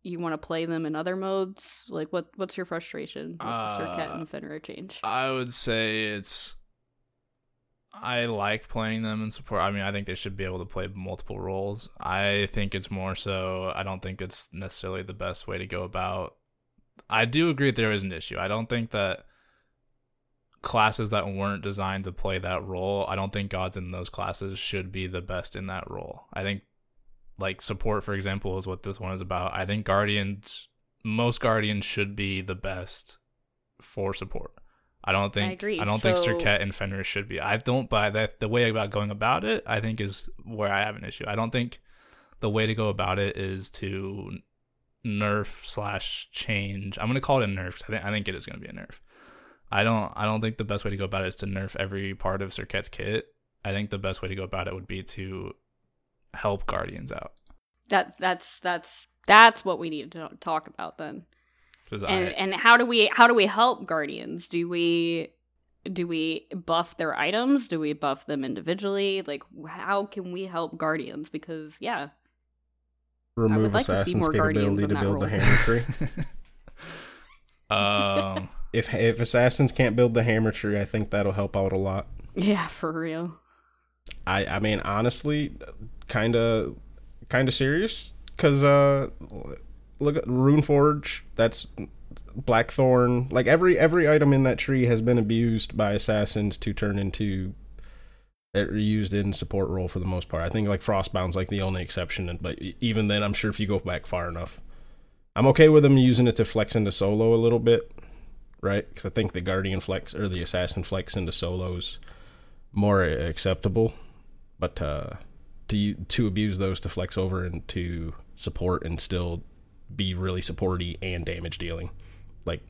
You want to play them in other modes? Like what what's your frustration with Uh, and Fenrir change? I would say it's. I like playing them in support. I mean, I think they should be able to play multiple roles. I think it's more so. I don't think it's necessarily the best way to go about. I do agree that there is an issue. I don't think that classes that weren't designed to play that role, I don't think gods in those classes should be the best in that role. I think, like, support, for example, is what this one is about. I think guardians, most guardians should be the best for support. I don't think agree. I don't think So- Serket and Fenrir should be. I don't buy that the way about going about it, I think is where I have an issue. I don't think the way to go about it is to nerf slash change. I'm gonna call it a nerf. I think I think it is gonna be a nerf. I don't I don't think the best way to go about it is to nerf every part of Serket's kit. I think the best way to go about it would be to help Guardians out. That's that's that's that's what we need to talk about then. And I and how do we how do we help guardians do we do we buff their items do we buff them individually like how can we help guardians because yeah Remove like assassins' more Guardians capability to build the hammer tree. um if if assassins can't build the hammer tree, I think that'll help out a lot. yeah for real I I mean honestly, kind of kind of serious because uh, look at Runeforge. That's Blackthorn. Like every every item in that tree has been abused by assassins to turn into used in support role for the most part. I think like Frostbound's like the only exception, but even then, I'm sure if you go back far enough, I'm okay with them using it to flex into solo a little bit, right? Because I think the Guardian flex or the Assassin flex into solos more acceptable, but uh, to to abuse those to flex over into support and still be really supporty and damage dealing, like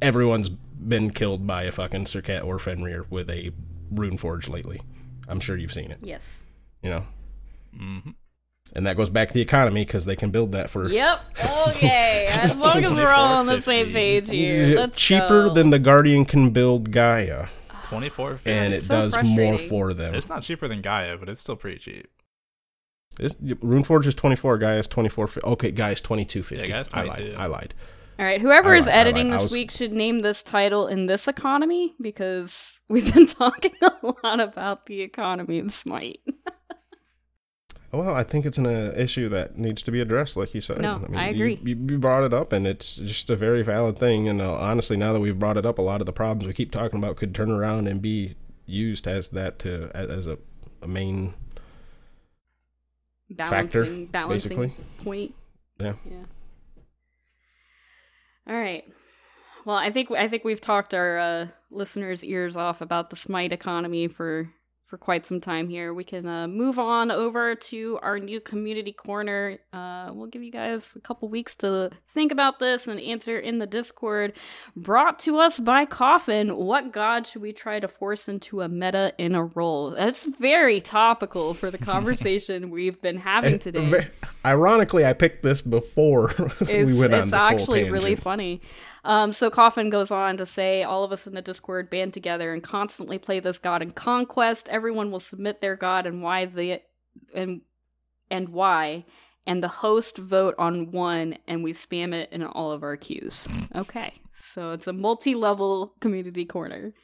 everyone's been killed by a fucking Serket or Fenrir with a rune forge lately. I'm sure you've seen it, yes you know, mhm. and that goes back to the economy because they can build that for yep okay as long as we're all on the same page here let's cheaper go. than the Guardian can build Gaia, 24 and it so does more for them. It's not cheaper than Gaia, but it's still pretty cheap. This Runeforge is 24, Gaia's 24. fi- Okay, Gaia's 22.50. Yeah, Gaia's I lied. I lied. All right whoever is editing this was- week should name this title in this economy because we've been talking a lot about the economy of smite Well, I think it's an uh, issue that needs to be addressed, like you said. No, I you- agree. You, you brought it up, and it's just a very valid thing. And uh, honestly, now that we've brought it up, a lot of the problems we keep talking about could turn around and be used as that to as, a, a main Factor, balancing balancing basically. point. Yeah. Yeah. All right. Well, I think I think we've talked our uh, listeners' ears off about the Smite economy for for quite some time here. We can uh, move on over to our new community corner. Uh, we'll give you guys a couple weeks to think about this and answer in the Discord. Brought to us by Coffin. What god should we try to force into a meta in a role? That's very topical for the conversation we've been having today. Ironically, I picked this before we went on it's this whole actually really funny. Um, so Coffin goes on to say, all of us in the Discord band together and constantly play this god in conquest. Everyone will submit their god and why the and and why, and the host vote on one, and we spam it in all of our queues. Okay, so it's a multi-level community corner.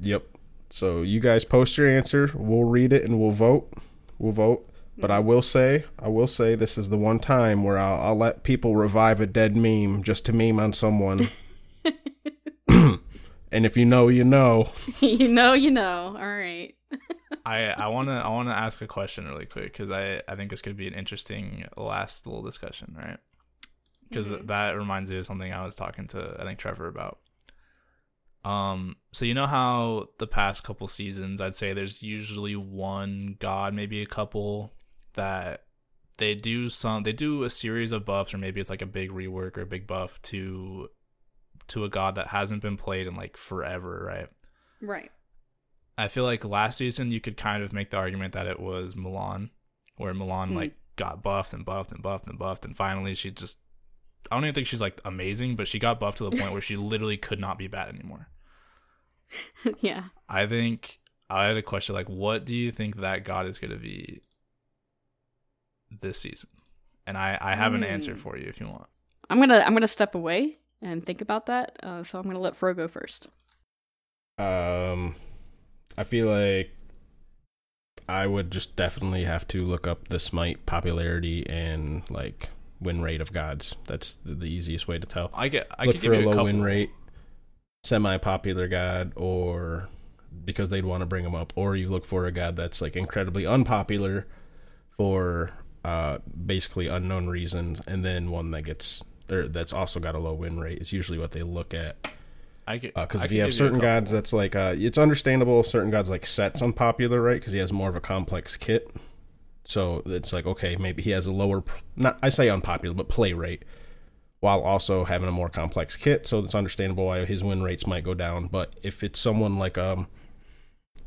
Yep. So you guys post your answer. We'll read it and we'll vote. We'll vote. But I will say, I will say, this is the one time where I'll, I'll let people revive a dead meme just to meme on someone. and if you know, you know. you know, you know. All right. I I want to I want to ask a question really quick because I I think this could be an interesting last little discussion, right? Because Mhm. that reminds me of something I was talking to I think Trevor about. Um, so you know how the past couple seasons, I'd say there's usually one god, maybe a couple that they do some they do a series of buffs or maybe it's like a big rework or a big buff to to a god that hasn't been played in like forever, right? Right. I feel like last season you could kind of make the argument that it was Mulan, where Mulan Hmm. like got buffed and buffed and buffed and buffed, and finally she just I don't even think she's like amazing, but she got buffed to the point where she literally could not be bad anymore. yeah. I think I had a question like, what do you think that god is going to be this season? And I I have an answer Hmm. for you if you want. I'm gonna I'm gonna step away and think about that. Uh, so I'm gonna let Fro go first. Um, I feel like I would just definitely have to look up the Smite popularity and like win rate of gods. That's the, the easiest way to tell. I get I look for a low couple. win rate, semi-popular god, or because they'd want to bring them up, or you look for a god that's like incredibly unpopular for uh basically unknown reasons, and then one that gets there that's also got a low win rate is usually what they look at. I get Because I if you have certain gods that's like uh it's understandable certain gods like Set's unpopular, right? Because he has more of a complex kit. So it's like okay, maybe he has a lower, not I say unpopular, but play rate, while also having a more complex kit. So it's understandable why his win rates might go down. But if it's someone like um,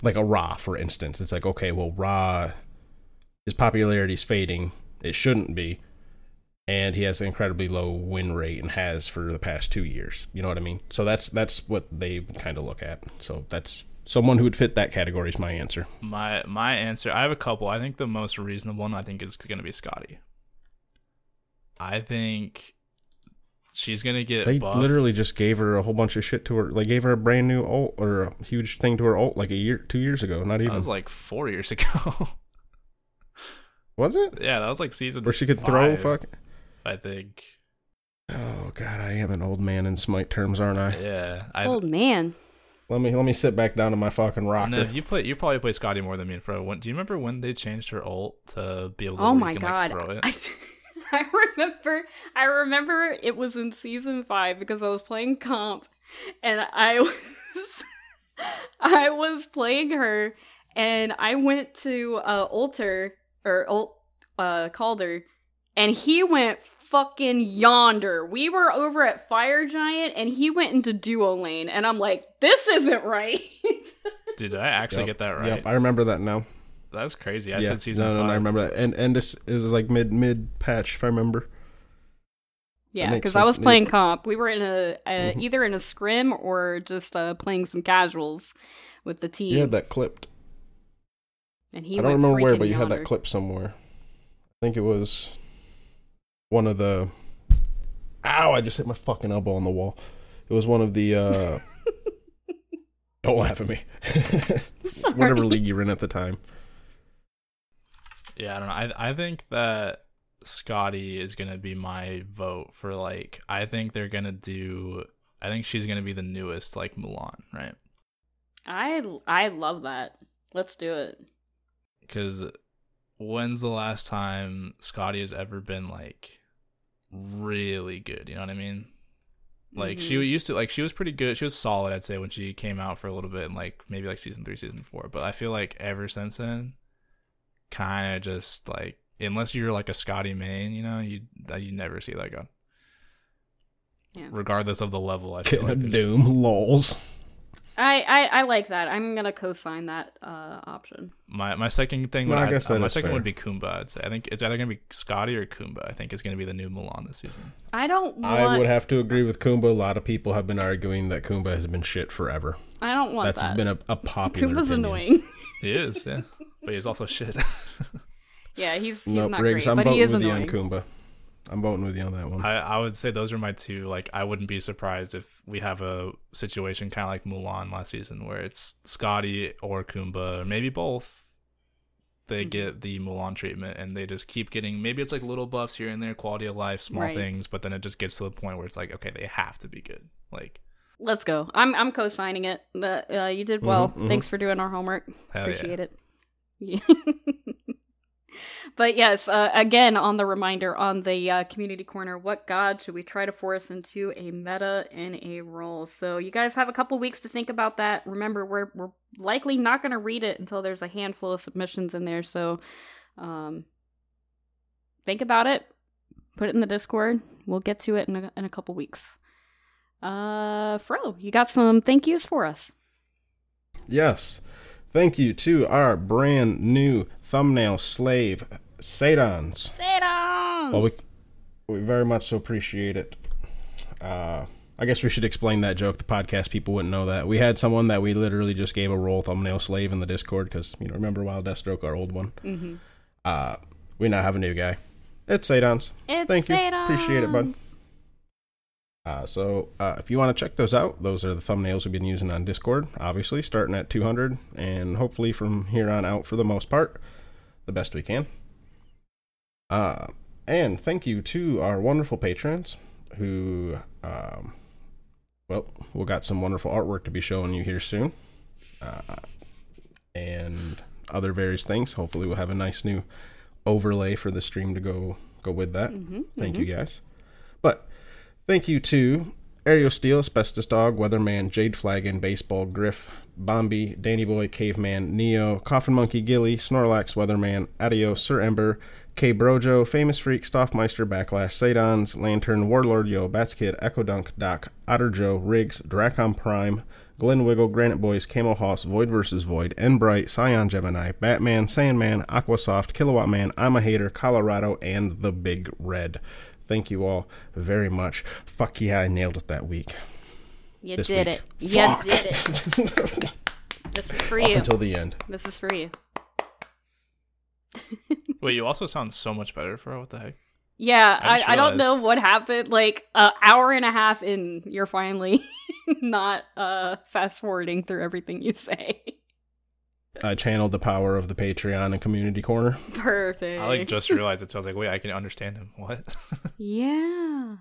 like a Ra, for instance, it's like okay, well Ra, his popularity is fading. It shouldn't be, and he has an incredibly low win rate and has for the past two years. You know what I mean? So that's that's what they kind of look at. So that's someone who would fit that category is my answer. My my answer, I have a couple. I think the most reasonable one I think is going to be Skadi. I think she's going to get They buffed. literally just gave her a whole bunch of shit to her. They gave her a brand new ult or a huge thing to her ult like a year, two years ago. Not even. that was like 4 years ago. Was it? yeah, that was like season Where she could throw. Fuck. I think. Oh god, I am an old man in smite terms, aren't I? Yeah, I Old man. Let me let me sit back down to my fucking rocker. Nev, you play. You probably play Skadi more than me and Fro. When, do you remember when they changed her ult to be able to? Oh my you can, god. Like, throw it? I, I remember I remember it was in season 5 because I was playing comp and I was I was playing her and I went to uh Alter or old uh Kaldr and he went fucking yonder. We were over at Fire Giant and he went into duo lane and I'm like this isn't right. Did I actually Yep. get that right? Yep, I remember that now. That's crazy. I yeah, said season no, no, five. no, I remember that. And and this it was like mid mid patch if I remember. Yeah, because I was sense. playing comp. We were in a, a Mhm. either in a scrim or just uh, playing some casuals with the team. You had that clipped. And he I don't remember where, but you had that clip somewhere. I think it was one of the. Ow! I just hit my fucking elbow on the wall. It was one of the. uh Don't laugh at me. Whatever league you were in at the time. Yeah, I don't know. I I think that Skadi is gonna be my vote for like. I think they're gonna do. I think she's gonna be the newest like Mulan, right? I I love that. Let's do it. Because when's the last time Skadi has ever been like really good? You know what I mean? Like she Mhm. used to like she was pretty good. She was solid, I'd say, when she came out for a little bit, in like maybe like season three, season four. But I feel like ever since then, kind of just like unless you're like a Skadi main, you know, you uh, you never see that guy, Yeah. regardless of the level. I feel Getting like a doom lols. I, I I like that. I'm gonna co-sign that uh, option. My my second thing, No, would I I'd- guess uh, that my second fair. would be Kumba. I'd say I think it's either gonna be Skadi or Kumba. I think is gonna be the new Mulan this season. I don't want. I would have to agree with Kumba. A lot of people have been arguing that Kumba has been shit forever. I don't want That's that. been a, a popular. Kumba's opinion. annoying. He is, yeah, but he's also shit. yeah, he's he's Nope, not Riggs. great, I'm but he is with annoying. you on Kumba. I'm voting with you on that one. I, I would say those are my two. Like, I wouldn't be surprised if we have a situation kind of like Mulan last season, where it's Skadi or Kumba, or maybe both. They Mhm. get the Mulan treatment, and they just keep getting. Maybe it's like little buffs here and there, quality of life, small Right. things, but then it just gets to the point where it's like, okay, they have to be good. Like, Let's go. I'm I'm co-signing it. The, uh, you did well. Mhm, mhm. Thanks for doing our homework. hell yeah. Appreciate it. Yeah. but yes, uh, again on the reminder on the uh, community corner, what god should we try to force into a meta in a role? So you guys have a couple weeks to think about that. Remember, we're we're likely not going to read it until there's a handful of submissions in there. So um, think about it. Put it in the Discord. We'll get to it in a, in a couple weeks. Uh, Fro, you got some thank yous for us. Yes. Thank you to our brand new thumbnail slave, Sadons. Sadons! While we We very much so appreciate it. Uh, I guess we should explain that joke. The podcast people wouldn't know that. We had someone that we literally just gave a role thumbnail slave in the Discord because, you know, remember Wild Deathstroke, our old one? Mm-hmm. Uh, we now have a new guy. It's Sadons. It's Thank you. Appreciate it, bud. Uh, so uh, if you want to check those out, those are the thumbnails we've been using on Discord, obviously, starting at 200, and hopefully from here on out, for the most part, the best we can. Uh, and thank you to our wonderful patrons who, um, well, we got some wonderful artwork to be showing you here soon, uh, and other various things. Hopefully, we'll have a nice new overlay for the stream to go go with that. Thank you guys. But Thank you to Aerial Steel, Asbestos Dog, Weatherman, Jade Flagon, Baseball, Griff, Bombi, Danny Boy, Caveman, Neo, Coffin Monkey, Gilly, Snorlax, Weatherman, Adios, Sir Ember, K Brojo, Famous Freak, Stoffmeister, Backlash, Sadons, Lantern, Warlord Yo, Batskid, Echo Dunk, Doc, Otter Joe, Riggs, Dracon Prime, Glen Wiggle, Granite Boys, Camel Hoss, Void vs. Void, Enbright, Scion Gemini, Batman, Sandman, Aquasoft, Kilowatt Man, I'm a Hater, Colorado, and The Big Red. Thank you all very much. Fuck yeah, I nailed it that week. You This did week. it. You did it. This is for Up you. until the end. This is for you. Wait, you also sound so much better, for What the heck? Yeah, I I, I, don't know what happened. Like an hour and a half in, you're finally not uh fast forwarding through everything you say. I channeled the power of the Patreon and community corner. Perfect. I like just realized it, so I was like, wait, I can understand him. What? Yeah.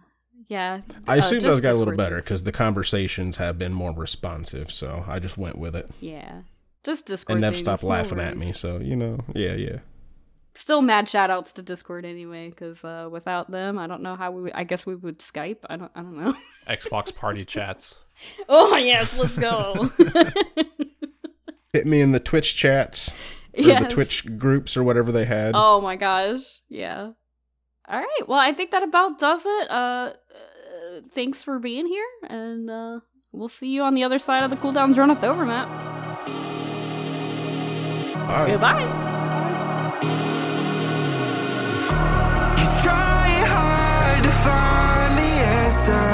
Yeah. I uh, assume just those got a little better because the conversations have been more responsive, so I just went with it. Yeah. Just Discord. And Nev things, stopped no laughing at me, so you know, yeah, yeah. Still mad shout outs to Discord anyway, because uh, without them, I don't know how we would. I guess we would Skype. I don't. I don't know. Xbox party chats. oh yes, let's go. Hit me in the Twitch chats or Yes. the Twitch groups or whatever they had. Oh my gosh. Yeah. All right. Well, I think that about does it. Uh, uh thanks for being here, and uh, we'll see you on the other side of the cooldowns run at the overmap. Bye. Goodbye. You try hard to find the answer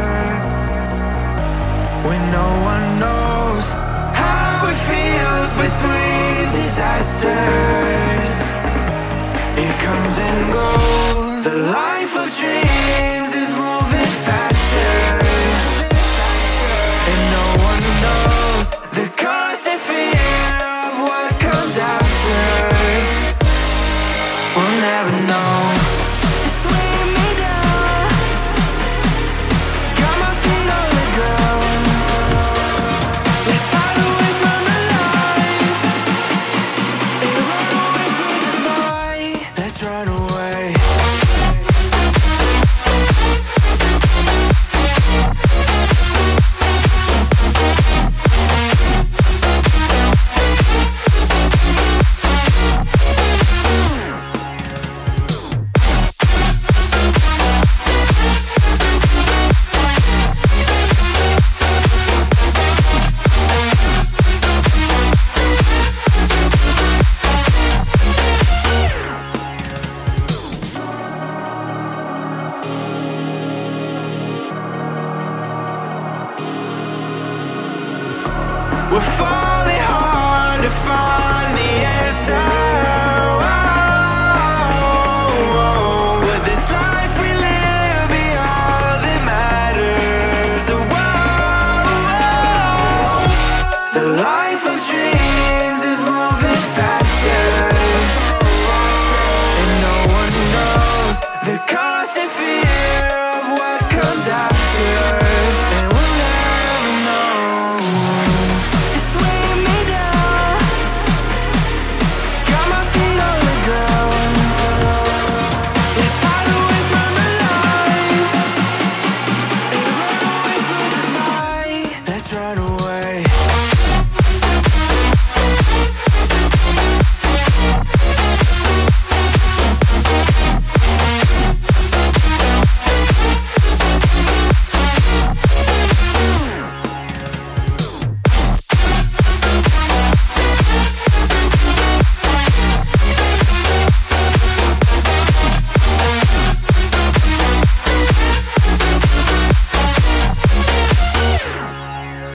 when no one knows how it feels between disasters. It comes and goes. The life of dreams